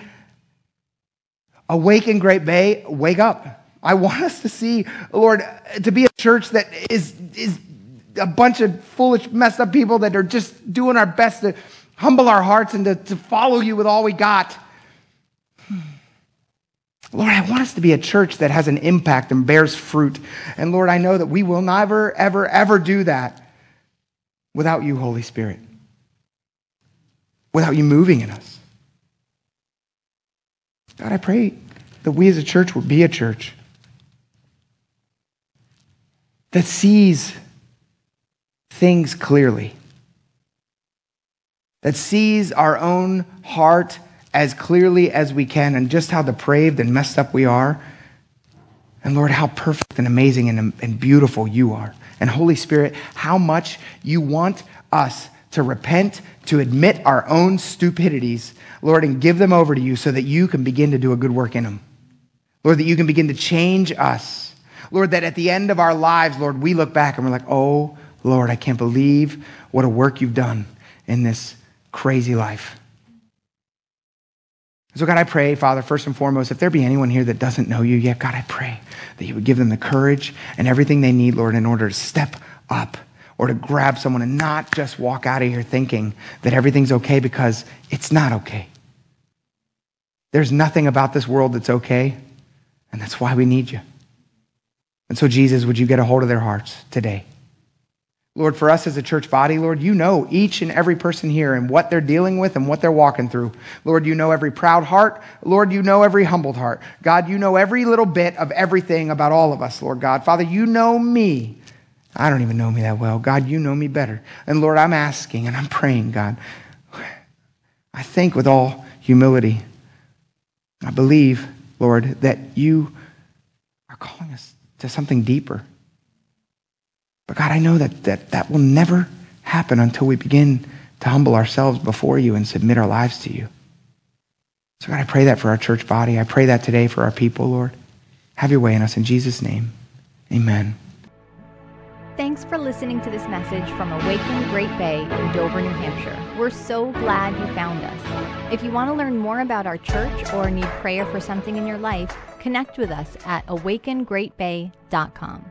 Awaken Great Bay wake up. I want us to see, Lord, to be a church that is, is a bunch of foolish, messed up people that are just doing our best to humble our hearts and to, to follow you with all we got. Hmm. Lord, I want us to be a church that has an impact and bears fruit. And Lord, I know that we will never, ever, ever do that without you, Holy Spirit without you moving in us. God, I pray that we as a church would be a church that sees things clearly, that sees our own heart as clearly as we can, and just how depraved and messed up we are. And Lord, how perfect and amazing and, and beautiful you are. And Holy Spirit, how much you want us to repent, to admit our own stupidities, Lord, and give them over to you so that you can begin to do a good work in them. Lord, that you can begin to change us. Lord, that at the end of our lives, Lord, we look back and we're like, oh, Lord, I can't believe what a work you've done in this crazy life. So, God, I pray, Father, first and foremost, if there be anyone here that doesn't know you yet, God, I pray that you would give them the courage and everything they need, Lord, in order to step up or to grab someone and not just walk out of here thinking that everything's okay because it's not okay. There's nothing about this world that's okay, and that's why we need you. And so, Jesus, would you get a hold of their hearts today? Lord, for us as a church body, Lord, you know each and every person here and what they're dealing with and what they're walking through. Lord, you know every proud heart. Lord, you know every humbled heart. God, you know every little bit of everything about all of us, Lord God. Father, you know me. I don't even know me that well. God, you know me better. And Lord, I'm asking and I'm praying, God. I think with all humility, I believe, Lord, that you are calling us to something deeper. But God, I know that that, that will never happen until we begin to humble ourselves before you and submit our lives to you. So, God, I pray that for our church body. I pray that today for our people, Lord. Have your way in us. In Jesus' name, amen. Thanks for listening to this message from Awaken Great Bay in Dover, New Hampshire. We're so glad you found us. If you want to learn more about our church or need prayer for something in your life, connect with us at awakengreatbay.com.